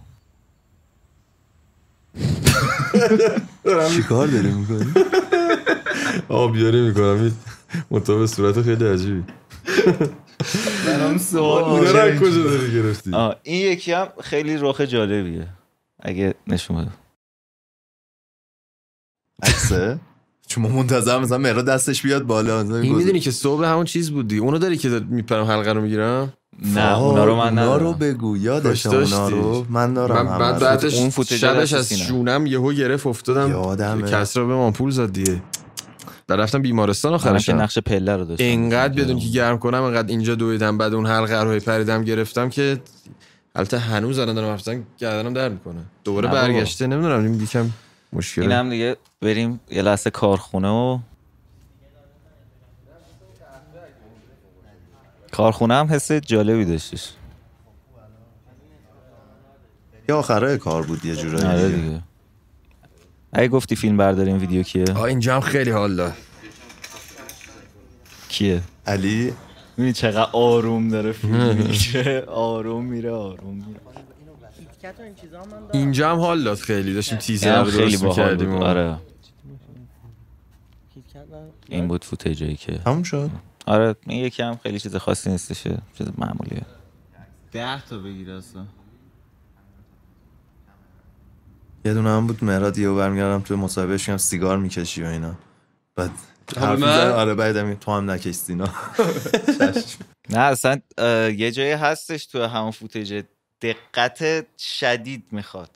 [laughs] چیکار داری می‌کنی؟ [laughs] آبیاری می‌کنم مطابق صورت خیلی عجیبی. برام سوال رو از کجا داری گرفتی؟ این یکی هم خیلی رخ جالبیه. اگه نشون بده. عکسه؟ چون ما منتظر مثلا مهرا دستش بیاد بالا این می‌دونی که صبح همون چیز بود دیگه. اونو داری که میپرم حلقه رو می‌گیرم؟ نه اونا رو من اونا رو ندارم. بگو. یادش داشتی. اونا رو. من دارم من رو. بعدش اون شبش از. شونم یهو گرفت افتادم. یادمه. کسرا به آمپول زد دیگه. در رفتم بیمارستان که آخرش نقش پله رو داشتم. انقدر بدون که گرم کنم انقدر اینجا دویدم بعد اون حلقه رو پریدم گرفتم که البته هنوز الان دارم رفتن گردنم درد می‌کنه. دوباره. برگشته نمی‌دونم این یکم مشکله. این هم دیگه بریم یه لحظه کارخونه و کارخونه هم حس جالبی داشتش. یه آخرای کار بود یه آره جورایی دیگه. اگه گفتی فیلم برداریم ویدیو کیه؟ آه اینجا هم خیلی حال داد کیه؟ علی می‌بینی چقدر آروم داره فیلم میشه آروم میره آروم میره. اینجا هم حال داد خیلی داشتیم تیزر خیلی باحال بود. آره. این بود فوتیجی که همون شد؟ آره این یکی هم خیلی چیز خاصی نیستش چیز معمولیه. ده تا بگیر اصلا. یه دونه هم بود مهراد یهو برمیگردم توی مصاحبهش میگم سیگار می‌کشی و اینا. بعد من؟ آره بعدم تو هم نکش سینا [laughs] نه اصلا یه جایی هستش تو همون فوتیج دقت شدید می‌خواد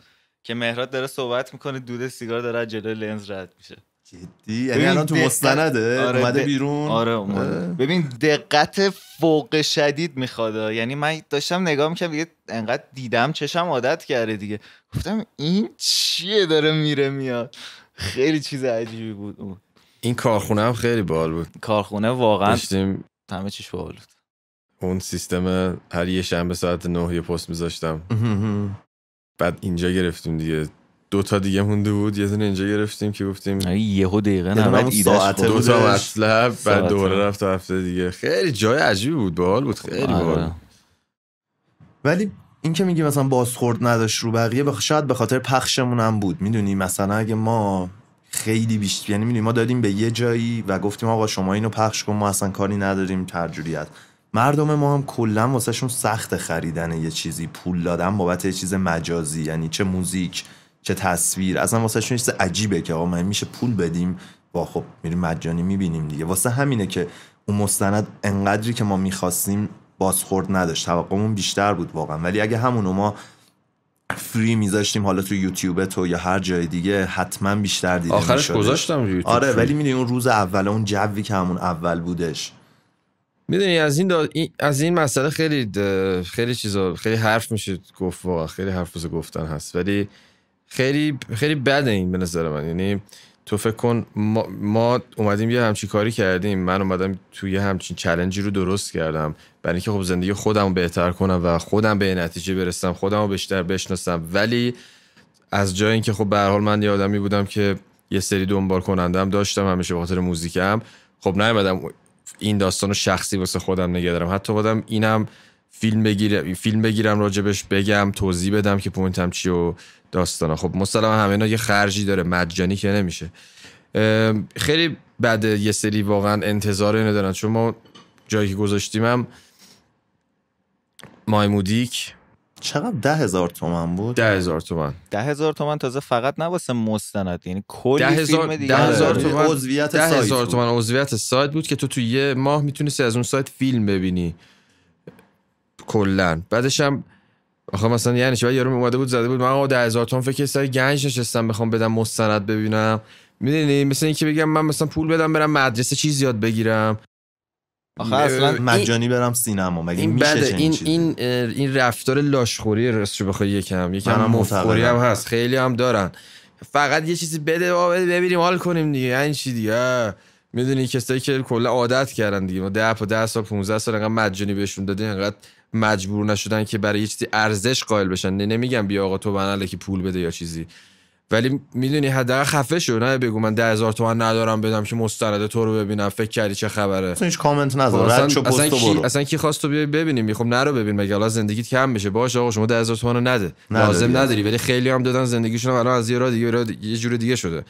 که مهراد داره صحبت می‌کنه دود سیگار داره از جلوی لنز رد میشه. جدی یعنی ببین الان تو دقت- مستنده آره، اومده بیرون. آره اومده. ببین دقت فوق شدید می‌خواد. یعنی من داشتم نگاه می‌کنم دیگه انقدر دیدم چشم عادت کرده دیگه. گفتم این چیه داره میره میاد؟ خیلی چیز عجیبی بود. اون. این کارخونه هم خیلی بال بود. کارخونه واقعا داشتیم همه چیش باحال بود. اون سیستم هر یه شنبه ساعت نه یه پست میذاشتم. بعد اینجا گرفتیم دیگه. دو تا دیگه مونده بود یه دونه اینجا گرفتیم که گفتیم یهو دقیقه دونه 90 همون ایدهش ساعته خورد. دو تا. مطلب بعد. دوباره رفت تا هفته دیگه خیلی جای عجیبی بود باحال بود خیلی آره. باحال. ولی این که میگی مثلا بازخورد نداشت رو بقیه بخ... شاید به خاطر پخشمون هم بود می‌دونی مثلا اگه ما خیلی بیشتر یعنی می‌دونی ما دادیم به یه جایی و گفتیم آقا شما اینو پخش کن ما اصلا کاری نداریم ترجوریت مردم ما هم کلا واسهشون سخت خریدن یه چیزی پول دادن بابت یه چیز مجازی یعنی چه موزیک چه تصویر. اصلا واسهشون یه چیز عجیبه که آقا من میشه پول بدیم. با خب میریم مجانی می‌بینیم دیگه. واسه همینه که اون مستند انقدری که ما می‌خواستیم بازخورد نداشت. توقعمون بیشتر بود واقعا. ولی اگه همونو ما فری میذاشتیم حالا تو یوتیوب تو یا هر جای دیگه حتما بیشتر دیده آخرش می‌شدش. گذاشتم یوتیوب. آره. ولی می‌دونی اون روز اول اون جوی که همون اول بودش. می‌دونی از این, دا... از این مسئله خیلی خیلی چیزا خیلی حرف میشه گفت واقعا. خیلی حرف واسه گفتن هست. ولی خیلی خیلی بده این به نظر من. یعنی تو فکر کن ما, ما اومدیم یه همچین کاری کردیم. من اومدم توی یه همچین چلنجی رو درست کردم. برای اینکه خب زندگی خودم رو بهتر کنم و خودم به نتیجه برسم خودم رو بیشتر بشناسم. ولی از جای اینکه خب به حال من یه آدمی بودم که یه سری دنبال کنندم داشتم همیشه به خاطر موزیکم خب نیومدم این داستان رو شخصی واسه خودم نگه دارم. حتی بودم اینم فیلم بگیرم فیلم بگیرم راجبش بگم توضیح بدم که پوینتم چی و داستانا. خب مسلما همه اینا یه خرجی داره مجانی که نمیشه. خیلی بعد یه سری واقعا انتظار اینو دارن. چون ما جایی که گذاشتیم هم مایمودیک چقدر ده هزار تومن بود؟ ده هزار تومن. ده هزار تومن تازه فقط نه واسه مستند. یعنی کلی ده هزار فیلم دیگه ده هزار. تومن عضویت ده سایت هزار بود. تومن عضویت سایت بود که تو تو یه ماه می‌تونستی از اون سایت فیلم ببینی. کلا. بعدش هم آخه مثلا یعنی چه یارو اومده بود زده بود. من آقا ده هزار تومن فکر سر گنج نشستم بخوام بدم مستند ببینم. می‌دونی؟ مثل اینکه بگم من مثلا پول بدم برم مدرسه چیز یاد بگیرم. آخه اصلا مجانی برم سینما. مگه این میشه بده. این چیزی؟ این این رفتار لاشخوری راستش بخوای یکم. یکم مفخوری هم. هست. خیلی هم دارن. فقط یه چیزی بده ببینیم حال کنیم دیگه. این چی دیگه؟ می‌دونی کسایی که کلا عادت کردن دیگه. ما 10 تا 10 سال 15 سال انقدر مجانی بهشون دادیم انقدر مجبور نشدن که برای یه چیزی ارزش قائل بشن. نه- نمیگم بیا آقا تو بناله که پول بده یا چیزی. ولی می‌دونی حداقل خفه شو. نه بگو من 10000 تومن ندارم بدم که مستند تو رو ببینم. فکر کردی چه خبره. اصلا هیچ کامنت خب نذار رد شو اصلا, پستو کی, اصلا کی خواست تو بیای ببینیم؟ خب نرو ببین مگه. حالا زندگیت کم بشه. باشه آقا شما 10000 تومن رو نده. لازم نداری. ولی خیلی هم دادن زندگیشون الان از یه راه دیگه دیگه- یه جور دیگه شده.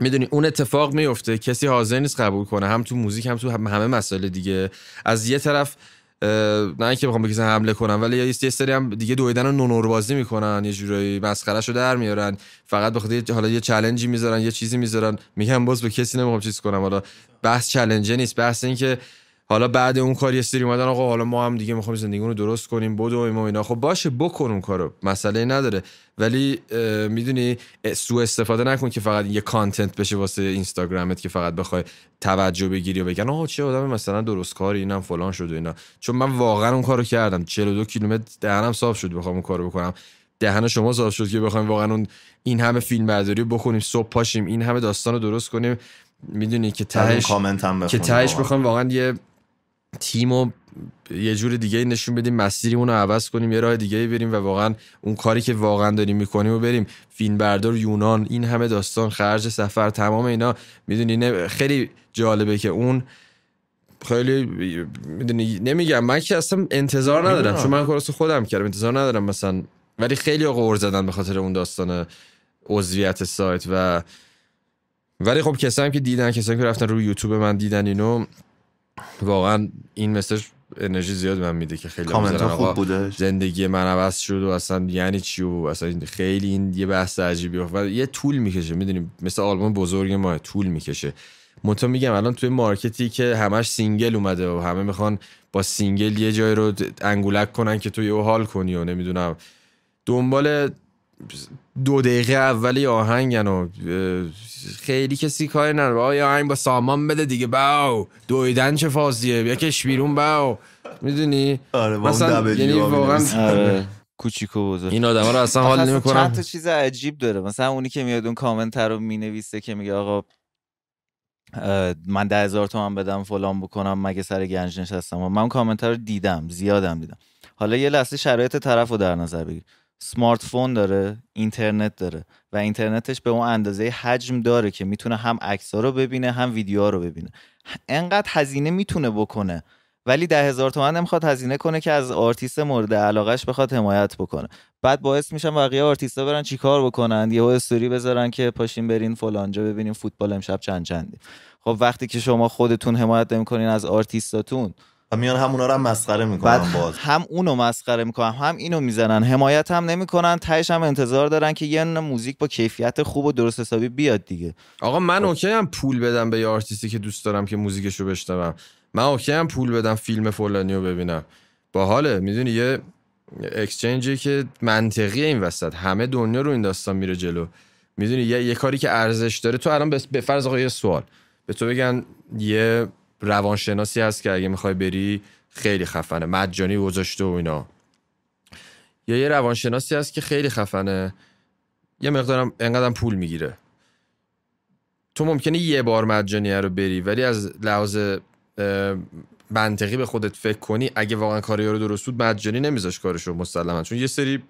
می‌دونی اون اتفاق میفته کسی حاضر نیست قبول کنه. هم تو موزیک هم تو هم- همه مسائل دیگه. از یه طرف نه اینکه بخوام کسی حمله کنم ولی یه سری هم دیگه دویدن و نونور بازی می‌کنن یه جورایی مسخرهشو در میارن فقط بخاطر حالا یه چالنجی می‌ذارن یه چیزی می‌ذارن. میگم باز به کسی نمی‌خوام چیز کنم حالا بحث چالنجه نیست بحث این که حالا بعد اون کار یه سری اومدن آقا حالا ما هم دیگه می‌خوایم زندگیمون رو درست کنیم بدویم و اینا. خب باشه بکن اون کارو مسئله نداره. ولی می‌دونی سوء استفاده نکن که فقط یه کانتنت بشه واسه اینستاگرامت که فقط بخوای توجه بگیری و بگن آقا چه آدم مثلا درست کاری اینم فلان شد و اینا. چون من واقعا اون کارو کردم. 42 کیلومتر دهنم صاف شد بخوام اون کارو بکنم. دهن شما صاف شد که بخوایم واقعا اون این همه فیلم برداری بکنیم صبح پاشیم این همه داستان رو درست کنیم. می‌دونی که تهش که تهش. بخوایم واقعا یه تیم و یه جور دیگه نشون بدیم مسیرمون رو عوض کنیم یه راه دیگه بریم و واقعا اون کاری که واقعا داریم می‌کنیم و بریم. فیلم بردار یونان این همه داستان خرج سفر تمام اینا. می‌دونی خیلی جالبه که اون خیلی می‌دونی نمیگم. من که اصلا انتظار ندارم. چون من کارس خودم کردم انتظار ندارم مثلا. ولی خیلی قور زدن به خاطر اون داستان عضویت سایت و ولی خب کسایی که دیدن کسایی که رفتن روی یوتیوب من دیدن اینو واقعا این مسج انرژی زیاد من میده که خیلی خوب بودش. زندگی من عوض شد و اصلا یعنی چی و اصلا خیلی این یه بحث عجیبی و یه طول می‌کشه. می‌دونی مثل آلبوم بزرگ ما طول می‌کشه. منتها میگم الان توی مارکتی که همش single اومده و همه می‌خوان با single یه جای رو انگولک کنن که تو یه حال کنی و نمی‌دونم. دنبال دو دقیقه اولی آهنگن و اه، خیلی کسی کاری نداره. یه آهنگ با سامان بده دیگه باو. دویدن چه فازیه؟ یکش بیرون باو. می‌دونی؟ آره با اون مثلا یعنی واقعا می‌نویسه. آره. کوچیک و بزرگ. این آدما رو اصلا حال نمی‌کنم. چند تا چیز عجیب داره. مثلا اونی که میاد اون کامنت رو می‌نویسه که میگه آقا من ده هزار تومن بدم فلان بکنم مگه سر گنج نشستم؟ و من اون کامنت رو دیدم زیادم دیدم. حالا یه لحظه شرایط طرف رو در نظر بگیر. smartphone داره اینترنت داره و اینترنتش به اون اندازه حجم داره که می‌تونه هم عکس رو ببینه هم ویدیوها رو ببینه. انقدر هزینه می‌تونه بکنه ولی ده هزار تومن نمی‌خواد هزینه کنه که از آرتیست مورد علاقش بخواد حمایت بکنه. بعد باعث میشن بقیه آرتیستا برن چیکار بکنن؟ یهو استوری بذارن که پاشین برین فلانجا ببینین فوتبال امشب چند چندی خب وقتی که شما خودتون حمایت نمی‌کنین از آرتیستاتون و میان همونا رو هم مسخره بعد می‌کنن باز. هم اونو مسخره می‌کنن هم اینو می‌زنن. حمایت هم نمی‌کنن تهش هم انتظار دارن که یه موزیک با کیفیت خوب و درست حسابی بیاد دیگه. آقا من okay ام پول بدم به یه آرتیستی که دوست دارم که موزیکشو بشنوم. من okay ام پول بدم فیلم فلانی رو ببینم. باحاله می‌دونی یه exchange ی که منطقی این وسط. همه دنیا رو این داستان میره جلو. می‌دونی یه, یه کاری که ارزش داره. تو الان به فرض آقا یه سوال. به تو بگن یه روانشناسی هست که اگه می‌خوای بری خیلی خفنه. مجانی گذاشته و اینا. یا یه روانشناسی هست که خیلی خفنه. یه مقدارم انقدرم پول می‌گیره. تو ممکنه یه بار مجانی رو بری ولی از لحاظ منطقی به خودت فکر کنی اگه واقعا کاری رو درست بود مجانی نمیذاش کارشو مسلما. چون یه سری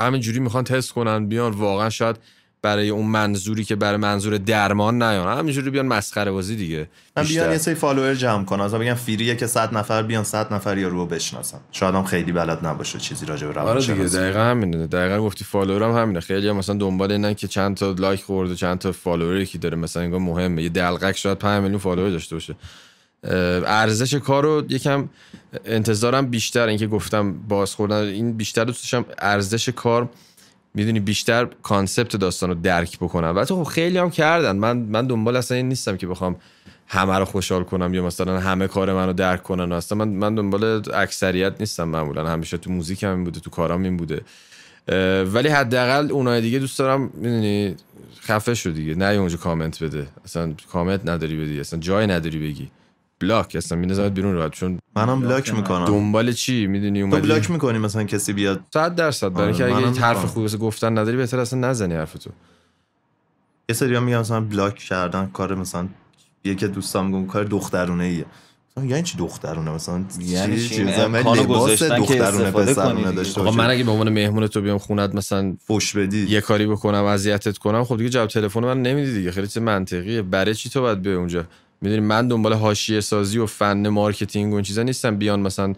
همینجوری می‌خوان تست کنن بیان واقعا شاید برای اون منظوری که برای منظور درمان نیان. همینجوری بیان مسخره بازی دیگه. من. بیان یه سری follower جمع کنن. از بگم free یه که 100 نفر بیان 100 نفر یا رو بشناسن. شاید هم خیلی بلد نباشه چیزی راجع به آره دیگه دقیقا همینه. دقیقا گفتی follower هم همینه. خیلی هم مثلا دنبال اینن که چند تا like خورده چند تا follower ی که داره. مثلا انگار مهمه. یه دلقک شاید 5 میلیون follower داشته باشه. ارزش کار رو یکم انتظارم بیشتر. اینکه گفتم باز خوردن. این بیشتر دوست داشتم ارزش کار می‌دونی بیشتر concept داستان رو درک بکنم. و خب خیلی هم کردن. من من دنبال اصلا این نیستم که بخوام همه رو خوشحال کنم یا مثلا همه کار منو درک کنن. اصلا من من دنبال اکثریت نیستم معمولا. همیشه تو موزیک هم این بوده تو کارام این بوده. ولی حداقل اونای دیگه دوست دارم می‌دونی خفه شو دیگه. نه اونجا کامنت بده. اصلا کامنت نداری بدی. اصلا جای نداری بگی. بلاک اصلا میندازمت بیرون راحت. چون منم بلاک می‌کنم. دنبال چی؟ می‌دونی تو اومدی؟ بلاک می‌کنی مثلا کسی بیاد؟ 100 درصد. برای آره، که اگه حرف. خوبی گفتن نداری بهتر اصلا نزنی حرف تو یه سری میگم مثلا بلاک کردن کار مثلا یکی از دوستام میگم کار دخترونه ایه مثلا یعنی چی دخترونه؟ مثلا یعنی چی- مثلا امکانو لباس گذاشتن که دخترونه پسرونه. داشته آقا من اگه به عنوان مهمون تو بیام خونت مثلا فوش بدی. یه کاری بکنم اذیتت کنم خب دیگه جواب تلفن من نمیدی دیگه. خیلی چیز منطقیه. برای چی تو باید به اونجا؟ می‌دونی من دنبال حاشیه سازی و fun marketing و این چیزا نیستم. بیان مثلا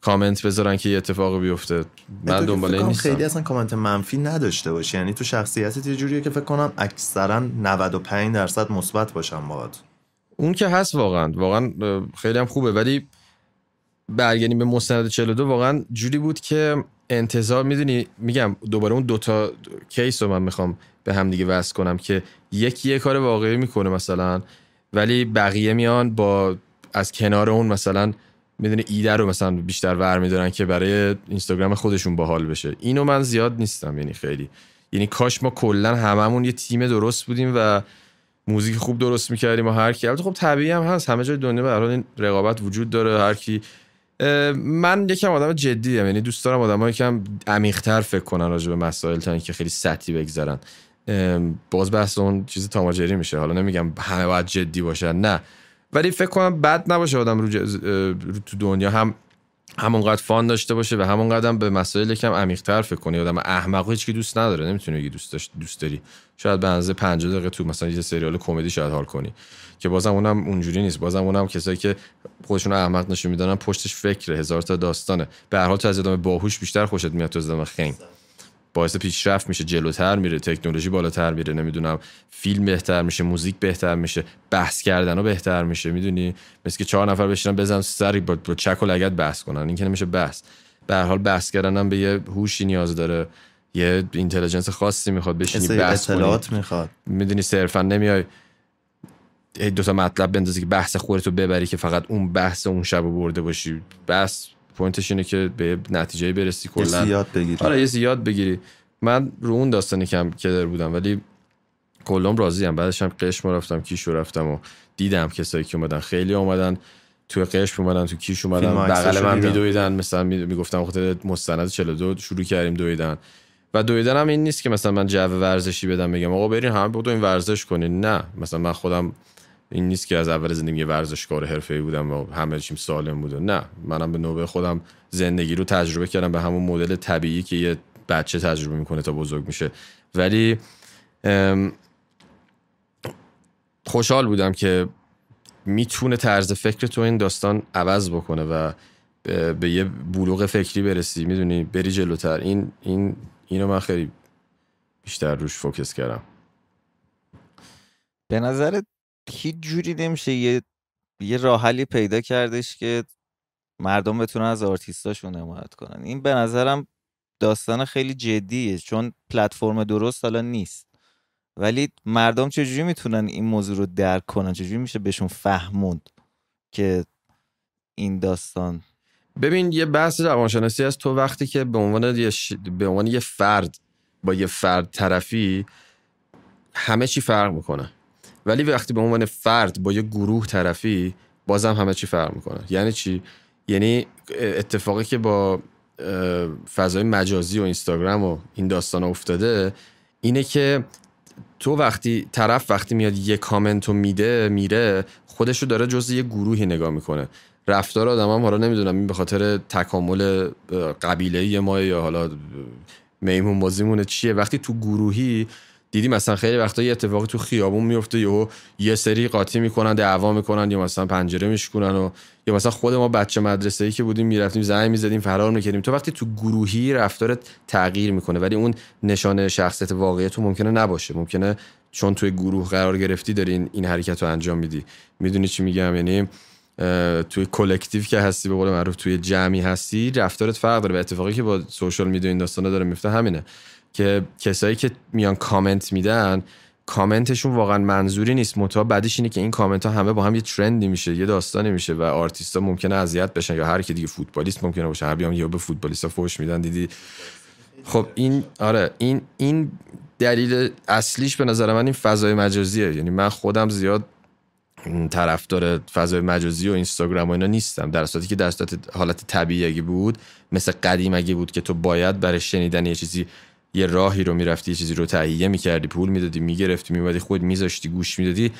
کامنت بذارن که یه اتفاقی بیفته. من دنبال این نیستم. خیلی اصلا کامنت منفی نداشته باشی. یعنی تو شخصیتت یه جوریه که فکر کنم اکثرا 95 درصد مثبت باشن باهات. اون که هست واقعا. واقعا خیلی هم خوبه. ولی برگردیم به مستند 42 واقعا جوری بود که انتظار می‌دونی میگم دوباره اون دوتا case رو من می‌خوام به هم دیگه وصل کنم که یکی یه کار واقعی می‌کنه مثلا. ولی بقیه میان با از کنار اون مثلا می‌دونی ایده رو مثلا بیشتر ور میدارن که برای اینستاگرام خودشون باحال بشه. اینو من زیاد نیستم یعنی خیلی. یعنی کاش ما کلا هممون یه تیم درست بودیم و موزیک خوب درست می‌کردیم و هر کی. البته خب طبیعی هم هست. همه جای دنیا به این رقابت وجود داره هر کی. من یکم آدم جدی یعنی دوست دارم آدمایی یکم عمیق‌تر فکر کنن راجع به مسائل تا اینکه خیلی سطحی بگذرن. باز بحث اون چیز تاماجری میشه. حالا نمیگم همه باید جدی باشن نه. ولی فکر کنم بد نباشه آدم رو, اه، رو تو دنیا هم همونقدر فان داشته باشه و همونقدر هم به مسائل یکم عمیق‌تر فکر کنی. آدم احمق هیچ کی دوست نداره. نمی‌تونه بگی دوست داشت دوست داری. شاید به اندازه 50 دقیقه تو مثلا یه سریال کمدی شاید حال کنی. که بازم اونم اونجوری نیست. بازم اونم کسایی که خودشون احمق نشون میدن پشتش فکر هزار تا داستانه. به هر حال تو از ادامه باهوش بیشتر خوشت میاد تو از ادامه. خنگ. باعث پیشرفت میشه جلوتر میره تکنولوژی بالاتر میره نمی‌دونم فیلم بهتر میشه موزیک بهتر میشه بحث کردن بهتر میشه می‌دونی؟ مثل که چهار نفر بشینن بزن سری با, با چک و لگت بحث کنن این که نمیشه بحث. به هر حال بحث کردن هم به یه هوشی نیاز داره یه اینتلیجنس خاصی می‌خواد بشینی بحث کنی. اطلاعات می‌خواد. می‌دونی صرفا نمیای دو تا مطلب بندازی که بحث خودتو ببری که فقط اون بحث اون شب برده باشی. بحث پوینتش اینه که به نتیجه برسی یه کلا. یاد بگیری. آره یه زیاد بگیری. من رو اون داستانی کم کدر بودم ولی کلم راضی هم بعدش هم قشم رفتم کیشو رفتم و دیدم کسایی که اومدن. خیلی اومدن توی قشم اومدن تو کیش اومدن. بغل من. میدویدن. مثلا می- می‌گفتم خاطر مستند 42 شروع کردیم دویدن. و دویدن هم این نیست که مثلا من جو ورزشی بدم بگم. آقا برین همه بدوین ورزش کنین. نه. مثلا من خودم این نیست که از اول زندگی ورزشکار حرفه‌ای بودم و همه چیم سالم بوده نه منم به نوبه خودم زندگی رو تجربه کردم به همون مدل طبیعی که یه بچه تجربه می‌کنه تا بزرگ میشه. ولی خوشحال بودم که می‌تونه طرز فکر تو این داستان عوض بکنه و به, یه بلوغ فکری برسی. می‌دونی بری جلوتر. این این اینو من خیلی بیشتر روش فوکس کردم. به نظر هیچ جوری نمیشه یه یه راه حلی پیدا کردش که مردم بتونن از آرتیستاشون حمایت کنن. این به نظرم داستان خیلی جدیه چون پلتفرم درست حالا نیست. ولی مردم چجوری می‌تونن این موضوع رو درک کنن؟ چجوری میشه بهشون فهموند که این داستان؟ ببین یه بحث روانشناسی هست. تو وقتی که به عنوان یه, ش... به عنوان یه فرد با یه فرد طرفی همه چی فرق می‌کنه. ولی وقتی به عنوان فرد با یه گروه طرفی بازم همه چی فرق می‌کنه. یعنی چی؟ یعنی اتفاقی که با فضای مجازی و اینستاگرام و این داستان افتاده اینه که تو وقتی طرف وقتی میاد یه کامنت رو میده میره خودش رو داره جز یه گروهی نگاه می‌کنه. رفتار آدم هم حالا نمی‌دونم این به خاطر تکامل قبیله ما یا حالا میمون بازیمونه چیه؟ وقتی تو گروهی دیدی مثلا خیلی وقتا یه اتفاقی تو خیابون میفته یهو یه سری قاطی می‌کنن دعوا می‌کنن یا مثلا پنجره میشکنن و یا مثلا خود ما بچه مدرسه ای که بودیم می‌رفتیم زنگ می‌زدیم فرار می‌کردیم. تو وقتی تو گروهی رفتارت تغییر می‌کنه ولی اون نشانه شخصیت واقعی تو ممکنه نباشه. ممکنه چون توی گروه قرار گرفتی داری این, حرکت رو انجام میدی. می‌دونی چی میگم؟ یعنی توی collective که هستی به قول معروف توی جمعی هستی رفتارت فرق داره. و اتفاقی که با social media این داستانا داره میفته همینه. که کسایی که میان کامنت میدن کامنتشون واقعا منظوری نیست. متا بعدش اینه که این کامنت ها همه با هم یه ترندی میشه یه داستانی میشه و آرتیستا ممکنه اذیت بشن یا هر کی دیگه فوتبالیست ممکنه باشه. هر بیام یا به فوتبالیستا فوش میدن دیدی؟ خب این آره این این دلیل اصلیش به نظر من این فضای مجازیه. یعنی من خودم زیاد طرفدار فضای مجازی و اینستاگرام و اینا نیستم. در صورتی که در حالت طبیعی بود مثل قدیم اگه بود که تو باید برای شنیدن یه چیزی یه راهی رو می‌رفتی چیزی رو تهیه می‌کردی پول می‌دادی می‌گرفتی میومدی خود میذاشتی گوش می‌دادی.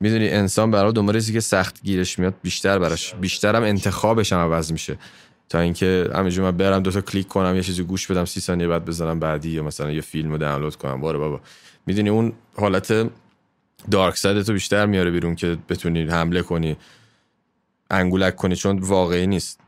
می‌دونی انسان برای دنبال که سخت گیرش میاد بیشتر براش بیشتر هم انتخابش هم عوض میشه. تا اینکه همینجور من برم دوتا کلیک کنم یه چیزی گوش بدم سی ثانیه بعد بزنم بعدی یا مثلا یه فیلم رو دانلود کنم. باره بابا. می‌دونی اون حالت دارک ساید تو بیشتر میاره بیرون که بتونی حمله کنی انگولک کنی چون واقعی نیست.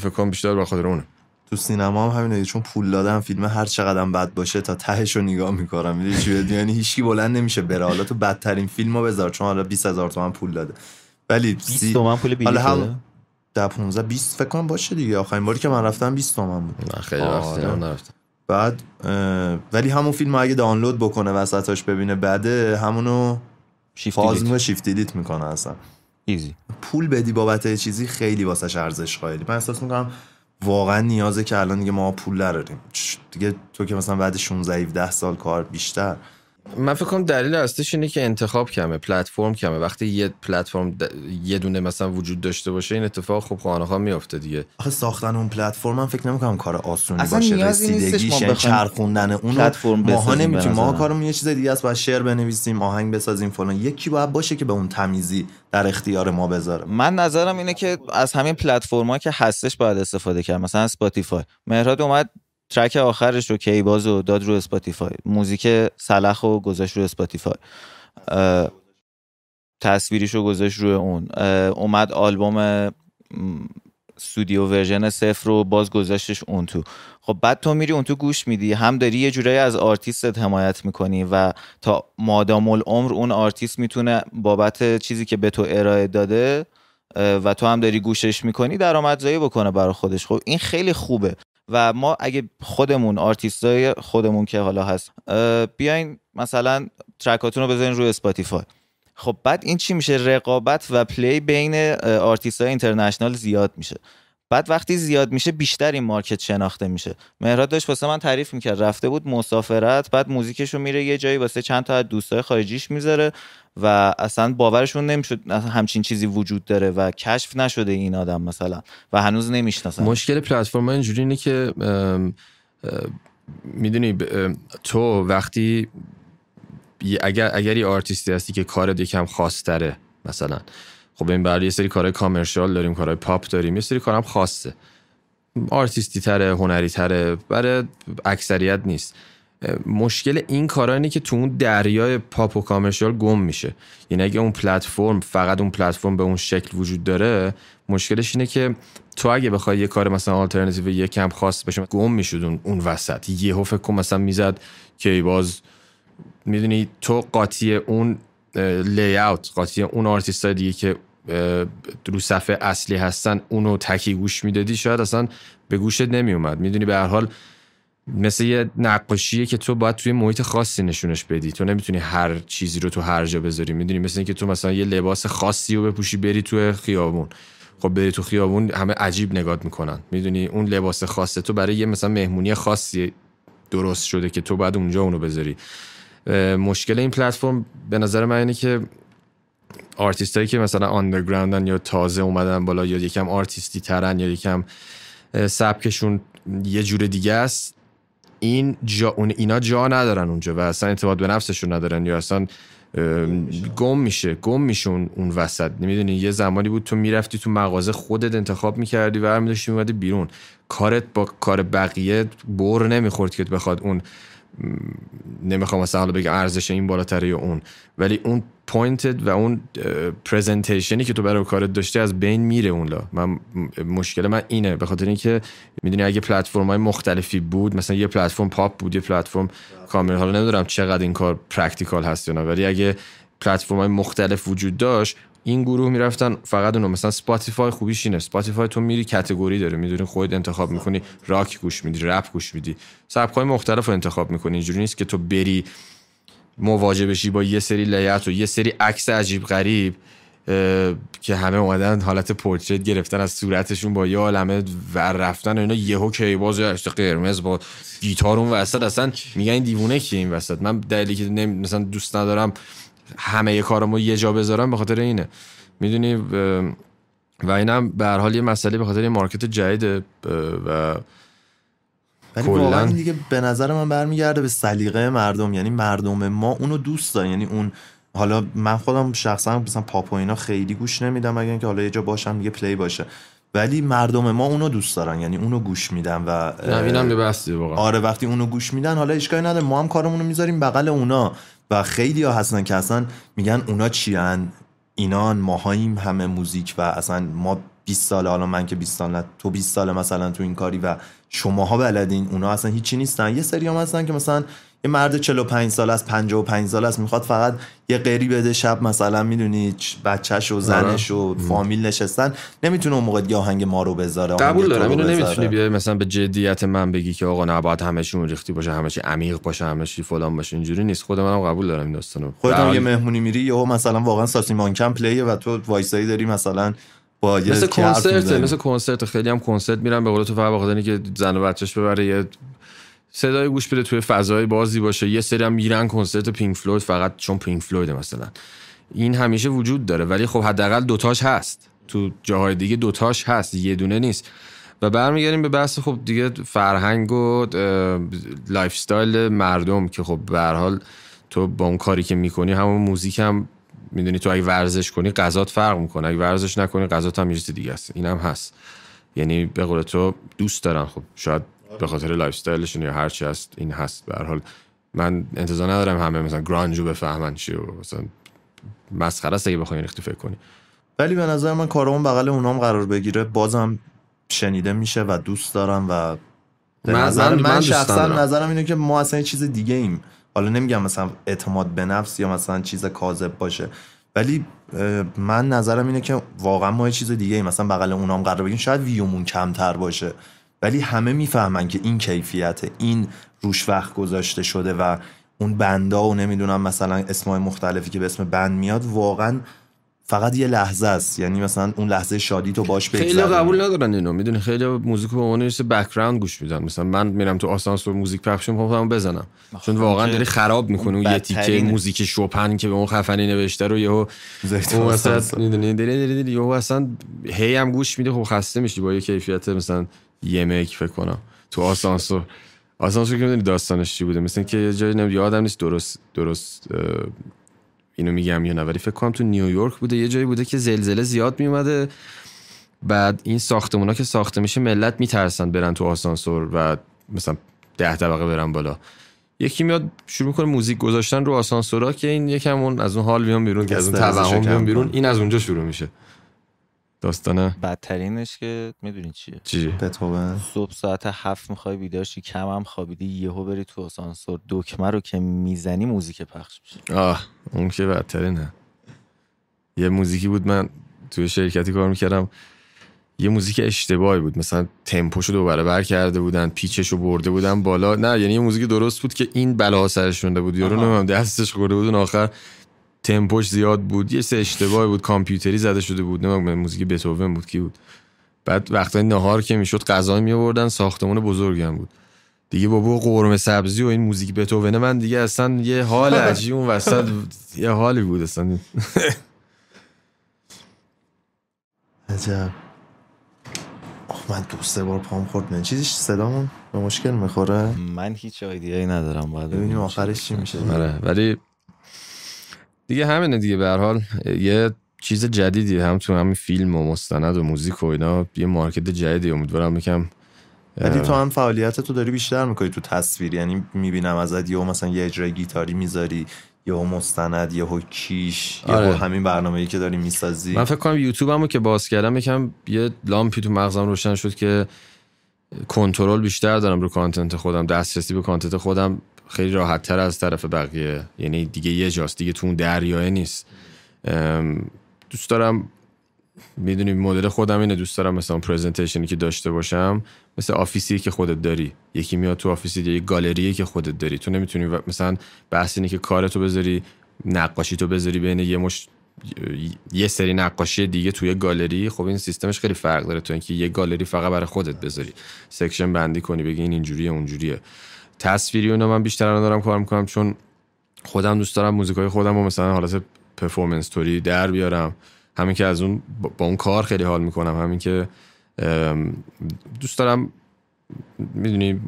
فکر کنم بیشتر به خاطر اونه. تو سینما هم همینه دیگه، چون پول دادم فیلم هر چقدر بد باشه تا تهش رو نگاه می‌کنم. می‌دونی چی یعنی هیچکی بلند نمیشه بره. حالا تو بدترین فیلم رو بذار چون حالا 20 هزار تومن پول داده. ولی 20 تومن پول حالا؟ هم ده 15 20 فکر کنم باشه دیگه. آخرین باری که من رفتم 20 تومن بود. نه خیلی آره. وقت سینما نرفتم. بعد اه، ولی همون فیلم اگه دانلود بکنه وسطاش ببینه بعده همونو شیفت فاز delete. و shift delete می‌کنه اصلا. easy پول بدی بابت یه چیزی خیلی واسش ارزش قائلی من احساس می‌کنم واقعا نیازه که الان دیگه ما پول نداریم. دیگه تو که مثلا بعد 16 17 سال کار بیشتر. من فکر کنم دلیل اصلیش اینه که انتخاب کمه پلتفرم کمه. وقتی یه پلتفرم د- یه دونه مثلا وجود داشته باشه این اتفاق خب خانه میفته دیگه. آخه ساختن اون پلتفرم من فکر نمی‌کنم کار آسونی اصلا باشه. رسیدگیش ما یعنی چرخوندن اونو. پلتفرم ماها بسازیم به نمی‌تونیم. ما. کارمون یه چیز دیگه است باید شعر بنویسیم آهنگ بسازیم فلان. یکی باید باشه که به اون تمیزی در اختیار ما بذاره. من نظرم اینه که از همین پلتفرما که هستش باید استفاده کرد. مثلا اسپاتیفای مهراد اومد ترک آخرش رو کیباز رو داد رو اسپاتیفای. موزیک سلخ رو گذاشت رو اسپاتیفای. تصویریش رو گذاشت روی اون. اومد آلبوم استودیو version صفر رو باز گذاشتش اون تو. خب بعد تو میری اون تو گوش میدی. هم داری یه جورایی از آرتیستت حمایت می‌کنی و تا مادام‌العمر اون آرتیست می‌تونه بابت چیزی که به تو ارائه داده و تو هم داری گوشش می‌کنی درآمدزایی بکنه برای خودش. خب این خیلی خوبه. و ما اگه خودمون آرتیستای خودمون که حالا هست بیاین مثلا ترکاتون رو بذارین روی اسپاتیفای. خب بعد این چی میشه؟ رقابت و پلی بین آرتیست های international زیاد میشه. بعد وقتی زیاد میشه بیشتر این market شناخته میشه. مهراد داشت واسه من تعریف می‌کرد. رفته بود مسافرت بعد موزیکش رو میره یه جایی واسه چند تا از دوستای خارجیش می‌ذاره و اصلا باورشون نمی‌شد همچین چیزی وجود داره و کشف نشده این آدم مثلا و هنوز نمی‌شناسن مشکل پلتفرم اینجوری اینه که می‌دونی تو وقتی اگر اگر یه آرتیستی هستی که کارت یکم خاص مثلا خب این برای یه سری کارهای کامرشال داریم کارهای پاپ داریم یه سری کارم خاصه. آرتیستی تره هنری تره برای اکثریت نیست. مشکل این کارا اینه که تو اون دریای پاپ و commercial گم میشه. یعنی اگه اون پلتفرم فقط اون پلتفرم به اون شکل وجود داره مشکلش اینه که تو اگه بخوای یه کار مثلا آلترناتیو یکم خاص بشه گم می‌شد اون, اون وسط. یهو فکر مثلا می‌زد که باز می‌دونی تو قاطی اون layout قاطی اون آرتیست دیگه که رو صفحه اصلی هستن اونو تکی گوش می‌دادی شاید اصلا به گوشت نمیومد. می‌دونی به هر حال مثل یه نقاشیه که تو باید توی محیط خاصی نشونش بدی. تو نمی‌تونی هر چیزی رو تو هر جا بذاری. می‌دونی مثل اینکه تو مثلا یه لباس خاصی رو بپوشی بری تو خیابون. خب بری تو خیابون همه عجیب نگات می‌کنن. می‌دونی اون لباس خاصه تو برای یه مثلا مهمونی خاصی درست شده که تو باید اونجا اونو بذاری. مشکل این پلتفرم به نظر من اینه که آرتیست هایی که مثلا underground ن یا تازه اومدن بالا یا یکم آرتیستی ترن یا یکم سبکشون یه جور دیگه است این جا اون اینا جا ندارن اونجا و اصلا اعتماد به نفسشون ندارن یا اصلا گم میشه گم میشه اون, وسط. نمی‌دونی یه زمانی بود تو می‌رفتی تو مغازه خودت انتخاب می‌کردی و میداشتی میومدی بیرون. کارت با کار بقیه بر نمی‌خورد که بخواد اون نمی‌خوام مثلا حالا بگم ارزش این بالاتره یا اون ولی اون point و اون presentation ی که تو برای کارت داشتی از بین میره اون لا. من مشکل من اینه به خاطر اینکه می‌دونی اگه پلتفرم های مختلفی بود مثلا یه پلتفرم پاپ بود یه پلتفرم کامل حالا نمی‌دونم چقدر این کار practical هست یا نه ولی اگه پلتفرم های مختلف وجود داشت این گروه می‌رفتن فقط اونو. مثلا اسپاتیفای خوبیش اینه. اسپاتیفای تو میری category داره. می‌دونی خودت انتخاب می‌کنی راک گوش میدی رپ گوش میدی. سبکای مختلف رو انتخاب می‌کنی. اینجوری نیست که تو بری مواجه بشی با یه سری لیت و یه سری عکس عجیب غریب که همه اومدن حالت portrait گرفتن از صورتشون با یه عالمه ور رفتن و اینا. یهو کیباز عکس قرمز با گیتار اون وسط. اصلا میگن این دیوونه کیه این وسط؟ من دلیلی که نمی... مثلا دوست ندارم همه کارمو یه جا بذارم به خاطر اینه. می‌دونی و اینم به هر حال یه مسئله به خاطر market جدیده و ولی واقعا این دیگه به نظر من برمیگرده به سلیقه مردم یعنی مردم ما اونو دوست دارن. یعنی اون حالا من خودم شخصا مثلا پاپ و اینا خیلی گوش نمیدم مگر اینکه حالا یه جا باشم دیگه play باشه. ولی مردم ما اونو دوست دارن یعنی اونو گوش میدن و یه بحثیه واقعا. آره وقتی اونو گوش میدن حالا اشکالی نداره ما هم کارمون رو می‌ذاریم بغل اونا. و خیلی ها هستن که اصلا میگن اونا چیان؟ اینان ماهاییم همه موزیک و اصلا ما 20 ساله حالا من که 20 سال تو 20 ساله مثلا تو این کاری و شماها بلدین اونا اصلا هیچی نیستن. یه سری هم هستن که مثلا یه مرد 45 سال است 55 سال است می‌خواد فقط یه قری بده شب مثلا می‌دونی بچهش و زنش و فامیل نشستن. نمی‌تونه اون موقع دیگه آهنگ ما رو بذاره قبول دارم. اینو. نمی‌تونی بیای مثلا به جدیت من بگی که آقا نباید همه چی اون ریختی باشه همه چی عمیق باشه همه چی فلان باشه اینجوری نیست. خود منم قبول دارم این داستانو. خودت هم یه مهمونی میری یهو مثلا واقعا ساسی مانکن play ه و تو وایسایی داری مثلا با یه مثل کنسرت. مثل کنسرت خیلی هم کنسرت میرن به قول تو فقط بخاطر اینکه زن و بچهش ببره یه صدای گوش بده توی فضای بازی باشه. یه سری هم میرن کنسرت پینک فلوید فقط چون پینک فلویده مثلا. این همیشه وجود داره. ولی خب حداقل دوتاش هست. تو جاهای دیگه دوتاش هست. یه دونه نیست. و برمیگردیم به بحث خب دیگه فرهنگ و life مردم که خب به حال تو با اون کاری که می‌کنی همون موزیک هم می‌دونی تو اگه ورزش کنی غذات فرق می‌کنه. اگه ورزش نکنی غذات هم یه چیز دیگه است. این هم هست. یعنی به قول تو دوست دارن خب. شاید به خاطر lifestyle شون یا هر چی هست این هست. به هر حال من انتظار ندارم همه مثلا grunge و بفهمن چی و مثلا مسخره است اگه بخوای ریختی فکر کنی. ولی به نظر من کارمون بغل اونام قرار بگیره. بازم شنیده میشه و دوست دارم و به من- نظر من- من, شخصا. نظرم اینه که ما اصلا یه چیز دیگه ایم حالا نمیگم مثلا اعتماد به نفس یا مثلا چیز کاذب باشه ولی من نظرم اینه که واقعا ما یه چیز دیگه ایم. مثلا بغل اونام قرار بگیریم شاید ویومون کمتر باشه. ولی همه می‌فهمن که این کیفیته این روش وقت گذاشته شده و اون بندا و نمی‌دونم مثلا اسمای مختلفی که به اسم بند میاد واقعا فقط یه لحظه است. یعنی مثلا اون لحظه شادی تو باش خیلی بگذرونی. قبول ندارن اینو. می‌دونی خیلی موزیک به عنوان یه بک‌گراند گوش میدن. مثلا من میرم تو آسانسور موزیک پخش می‌کنم خودم بزنم. چون واقعا داری خراب می‌کنه اون یه تیکه. موزیک شوپن که به اون خفنی نوشته رو یهو اون. وسط می‌دونی؟ دری دری دری. یهو اصلا هی هم گوش میده خب خسته میشی با یه کیفیت مثلا یه مک فکر کنم تو آسانسور. آسانسور که می‌دونی داستانش چی بوده؟ مثلا که یه جایی نمی یادم نیست درست درست اینو میگم یا نه ولی فکر کنم تو نیویورک بوده یه جایی بوده که زلزله زیاد میومده. بعد این ساختمونا که ساخته میشه ملت میترسن برن تو آسانسور و مثلا ده طبقه برن بالا. یکی میاد شروع می‌کنه موزیک گذاشتن رو آسانسورا که این یکم اون از اون حال بیان بیرون که از اون توهم بیرون. این از اونجا شروع میشه. داستانه. بدترینش که می‌دونی چیه؟ چی؟ بتهوون. صبح ساعت هفت می‌خوای بیدار شی کم هم خوابیدی یهو بری تو آسانسور دکمه رو که می‌زنی موزیک پخش میشه. آه اون که بدترینه. یه موزیکی بود من توی شرکتی کار می‌کردم. یه موزیک اشتباهی بود مثلا تمپوشو دو برابر کرده بودن پیچشو برده بودن بالا. نه یعنی یه موزیک درست بود که این بلا سرش شونده بود. یارو نمی‌دونم دستش خورده بود اون آخر تمپوش زیاد بود. یه سه اشتباهی بود. کامپیوتری زده شده بود. نمی‌دونم موزیک بتوون بود کی بود. بعد وقتای نهار که می‌شد غذا می آوردن ساختمون بزرگم بود. دیگه بابا قرمه سبزی و این موزیک بتوونه من دیگه اصلا یه حال عجیب اون وسط یه حالی بود اصلا. عجب. آخ من دو سه بار پام خورد من چیزیش صدامون به مشکل می‌خوره؟ من هیچ ایدیایی ندارم. باید ببینیم ببینیم آخرش چی میشه. آره ولی دیگه همینه دیگه. به هر حال یه چیز جدیدی هم تو همین فیلم و مستند و موزیک و اینا یه مارکت جدیدی امیدوارم یکم ولی تو هم فعالیت تو داری بیشتر می‌کنی تو تصویر؟ یعنی می‌بینم ازت یهو مثلا یه اجرای گیتاری می‌ذاری یهو مستند یهو کیش یهو آره. همین برنامه‌ای که داری می‌سازی. من فکر کنم یوتیوبمو که باز کردم یکم یه لامپی تو مغزم روشن شد که کنترل بیشتر دارم رو content خودم دسترسی به content خودم خیلی راحت تر از طرف بقیه. یعنی دیگه یه جاست دیگه تو اون دریاه نیست. دوست دارم می‌دونی مدل خودم اینه دوست دارم مثلا presentation ی که داشته باشم مثل office ی که خودت داری. یکی میاد تو office ی یه گالری که خودت داری. تو نمی‌تونی مثلا بحث اینه که کارتو بذاری نقاشی تو بذاری بین یه مش یه سری نقاشی دیگه توی گالری خب این سیستمش خیلی فرق داره تو اینکه یه گالری فقط برای خودت بذاری. section بندی کنی بگی این اینجوریه اونجوریه. تصویری اونا من بیشتر الان دارم کار می‌کنم چون خودم دوست دارم موزیکای خودم رو مثلا حالت پرفورمنس توری در بیارم. همین که از اون با اون کار خیلی حال می‌کنم. همین که دوست دارم می‌دونی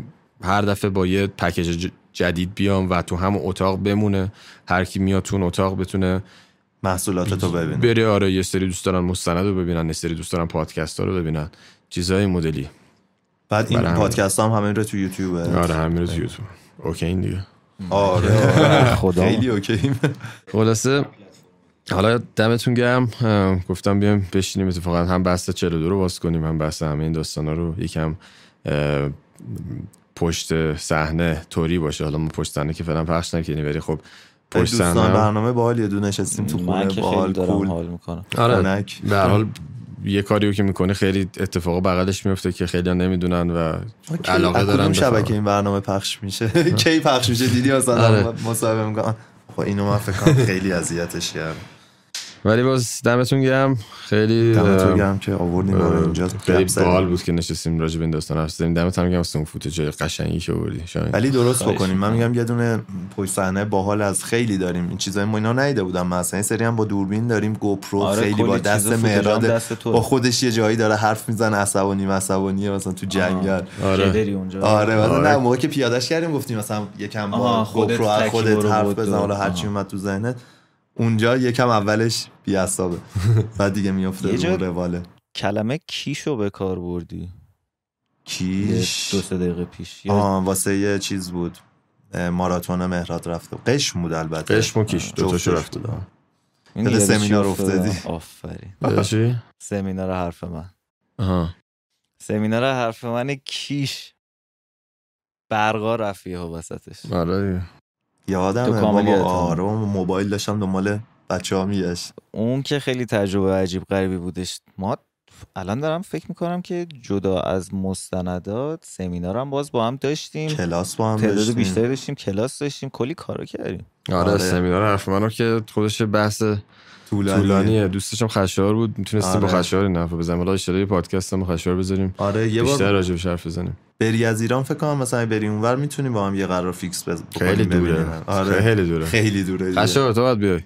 هر دفعه با یه پکیج جدید بیام و تو همون اتاق بمونه. هر کی میاد تو اتاق بتونه محصولات تو ببینه بره آره یه سری دوست دارن مستند رو ببینن یه سری دوست دارن پادکست ها رو ببینن. چیزهای این مدلی. بعد این همین. پادکست هم همین رو تو یوتیوبه. آره همین رو تو یوتیوب. اوکی این دیگه. آره آره. خدا. خیلی اوکی. خلاصه حالا دمتون گرم. گفتم بیایم بشینیم اتفاقا هم بحث 42 رو باز کنیم هم بحث همه این داستانا رو. یکم پشت صحنه توری باشه. حالا ما پشت صحنه که فعلا پخش نکنیم ولی خب پشت دوستان برنامه باحالیه دو نشستیم تو خونه باحال دارم کول حال می‌کنم آره. به هر حال یه کاریو که می‌کنه خیلی اتفاق بغلش میفته که خیلی نمی‌دونن و. علاقه دارن شبکه. این برنامه پخش میشه [laughs] کی پخش میشه دیدی مثلا آره. مصاحبه می‌کنم خب اینو من فکر کنم خیلی اذیتش کردم ولی باز دمتون گرم. خیلی دمتون گرم که آوردین ما اینجا. خیلی. باحال بود که نشستیم راجع به این داستان حرف زدیم دمت هم گرم واسه اون فوتج قشنگی که آوردی شاید. ولی درست بکنیم. من. میگم یه دونه پشت صحنه باحال از خیلی داریم. این چیزای ما اینا ندیده بودم مثلا این سری هم با دوربین داریم. گوپرو آره، خیلی با دست مهراد. با خودش یه جایی داره حرف می‌زنه. عصبانی عصبانی مثلا تو جنگل. آره. اونجا. آره. مثلا آره. نه موقع که پیادش کردیم گفتیم مثلا یکم با گوپرو خودت حرف بزن. حالا هر چی آها. اومد تو ذهنت. اونجا یکم اولش بی‌عصابه. [laughs] بعد دیگه میفته رو رواله. کلمه کیشو به کار بردی؟ کیش؟ دو سه دقیقه پیش. آه واسه یه چیز بود. ماراتون مهراد رفته. قشم بود البته. قشم و کیش. دو تاشو جفتش رفت. بود. این سمینار. افتادی. آفرین؟ سمینار حرف من. آها. سمینار حرف من کیش. برقا رفیه ها وسطش. آره. یادم تو کامل بابا و موبایل داشتم دنبال بچه ها میگشت. اون که خیلی تجربه عجیب غریبی بودش. ما الان دارم فکر می‌کنم که جدا از مستندات سمینارم باز با هم داشتیم. کلاس با هم تعداد داشتیم. بیشتری داشتیم کلاس داشتیم کلی کارا کردیم. آره آره. سمینار حرف منو که خودش بحث طولانی. طولانیه دوستشم خشار بود. می‌تونستیم با آره. خشار این حرف بزنیم. حالا اشتراک پادکست هم با خشار بذاریم. آره یه بیشتر بار راجع بهش حرف بزنیم. بری از ایران فکر کنم مثلا بری اونور می‌تونیم با هم یه قرار فیکس بز... خیلی دوره. آره. خیلی دوره. خیلی دوره. خشار تو باید بیای.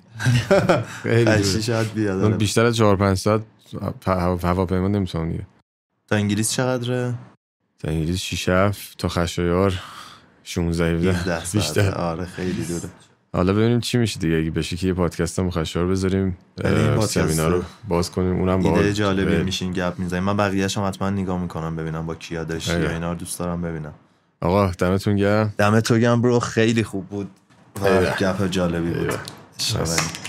خیلی دوره. شاید بیاد اون آره. بیشتر از 4 5 ساعت هواپیما نمی‌تونم دیگه تا انگلیس چقدره؟ تا انگلیس 6 7 تا خشایار 16 17 17 ساعته بیشتر. آره خیلی دوره. حالا ببینیم چی میشه دیگه اگه بشه که یه پادکست هم خشار بذاریم پادکست سمینار رو باز کنیم اونم با ایده جالبی میشین گپ می‌زنیم من بقیه‌اش هم حتما نگاه می‌کنم ببینم با کیا داشتی آره. یا اینا رو دوست دارم ببینم آقا دمتون گرم دمت تو گرم برو خیلی خوب بود و ایوه. گپ جالبی بود. شبانی.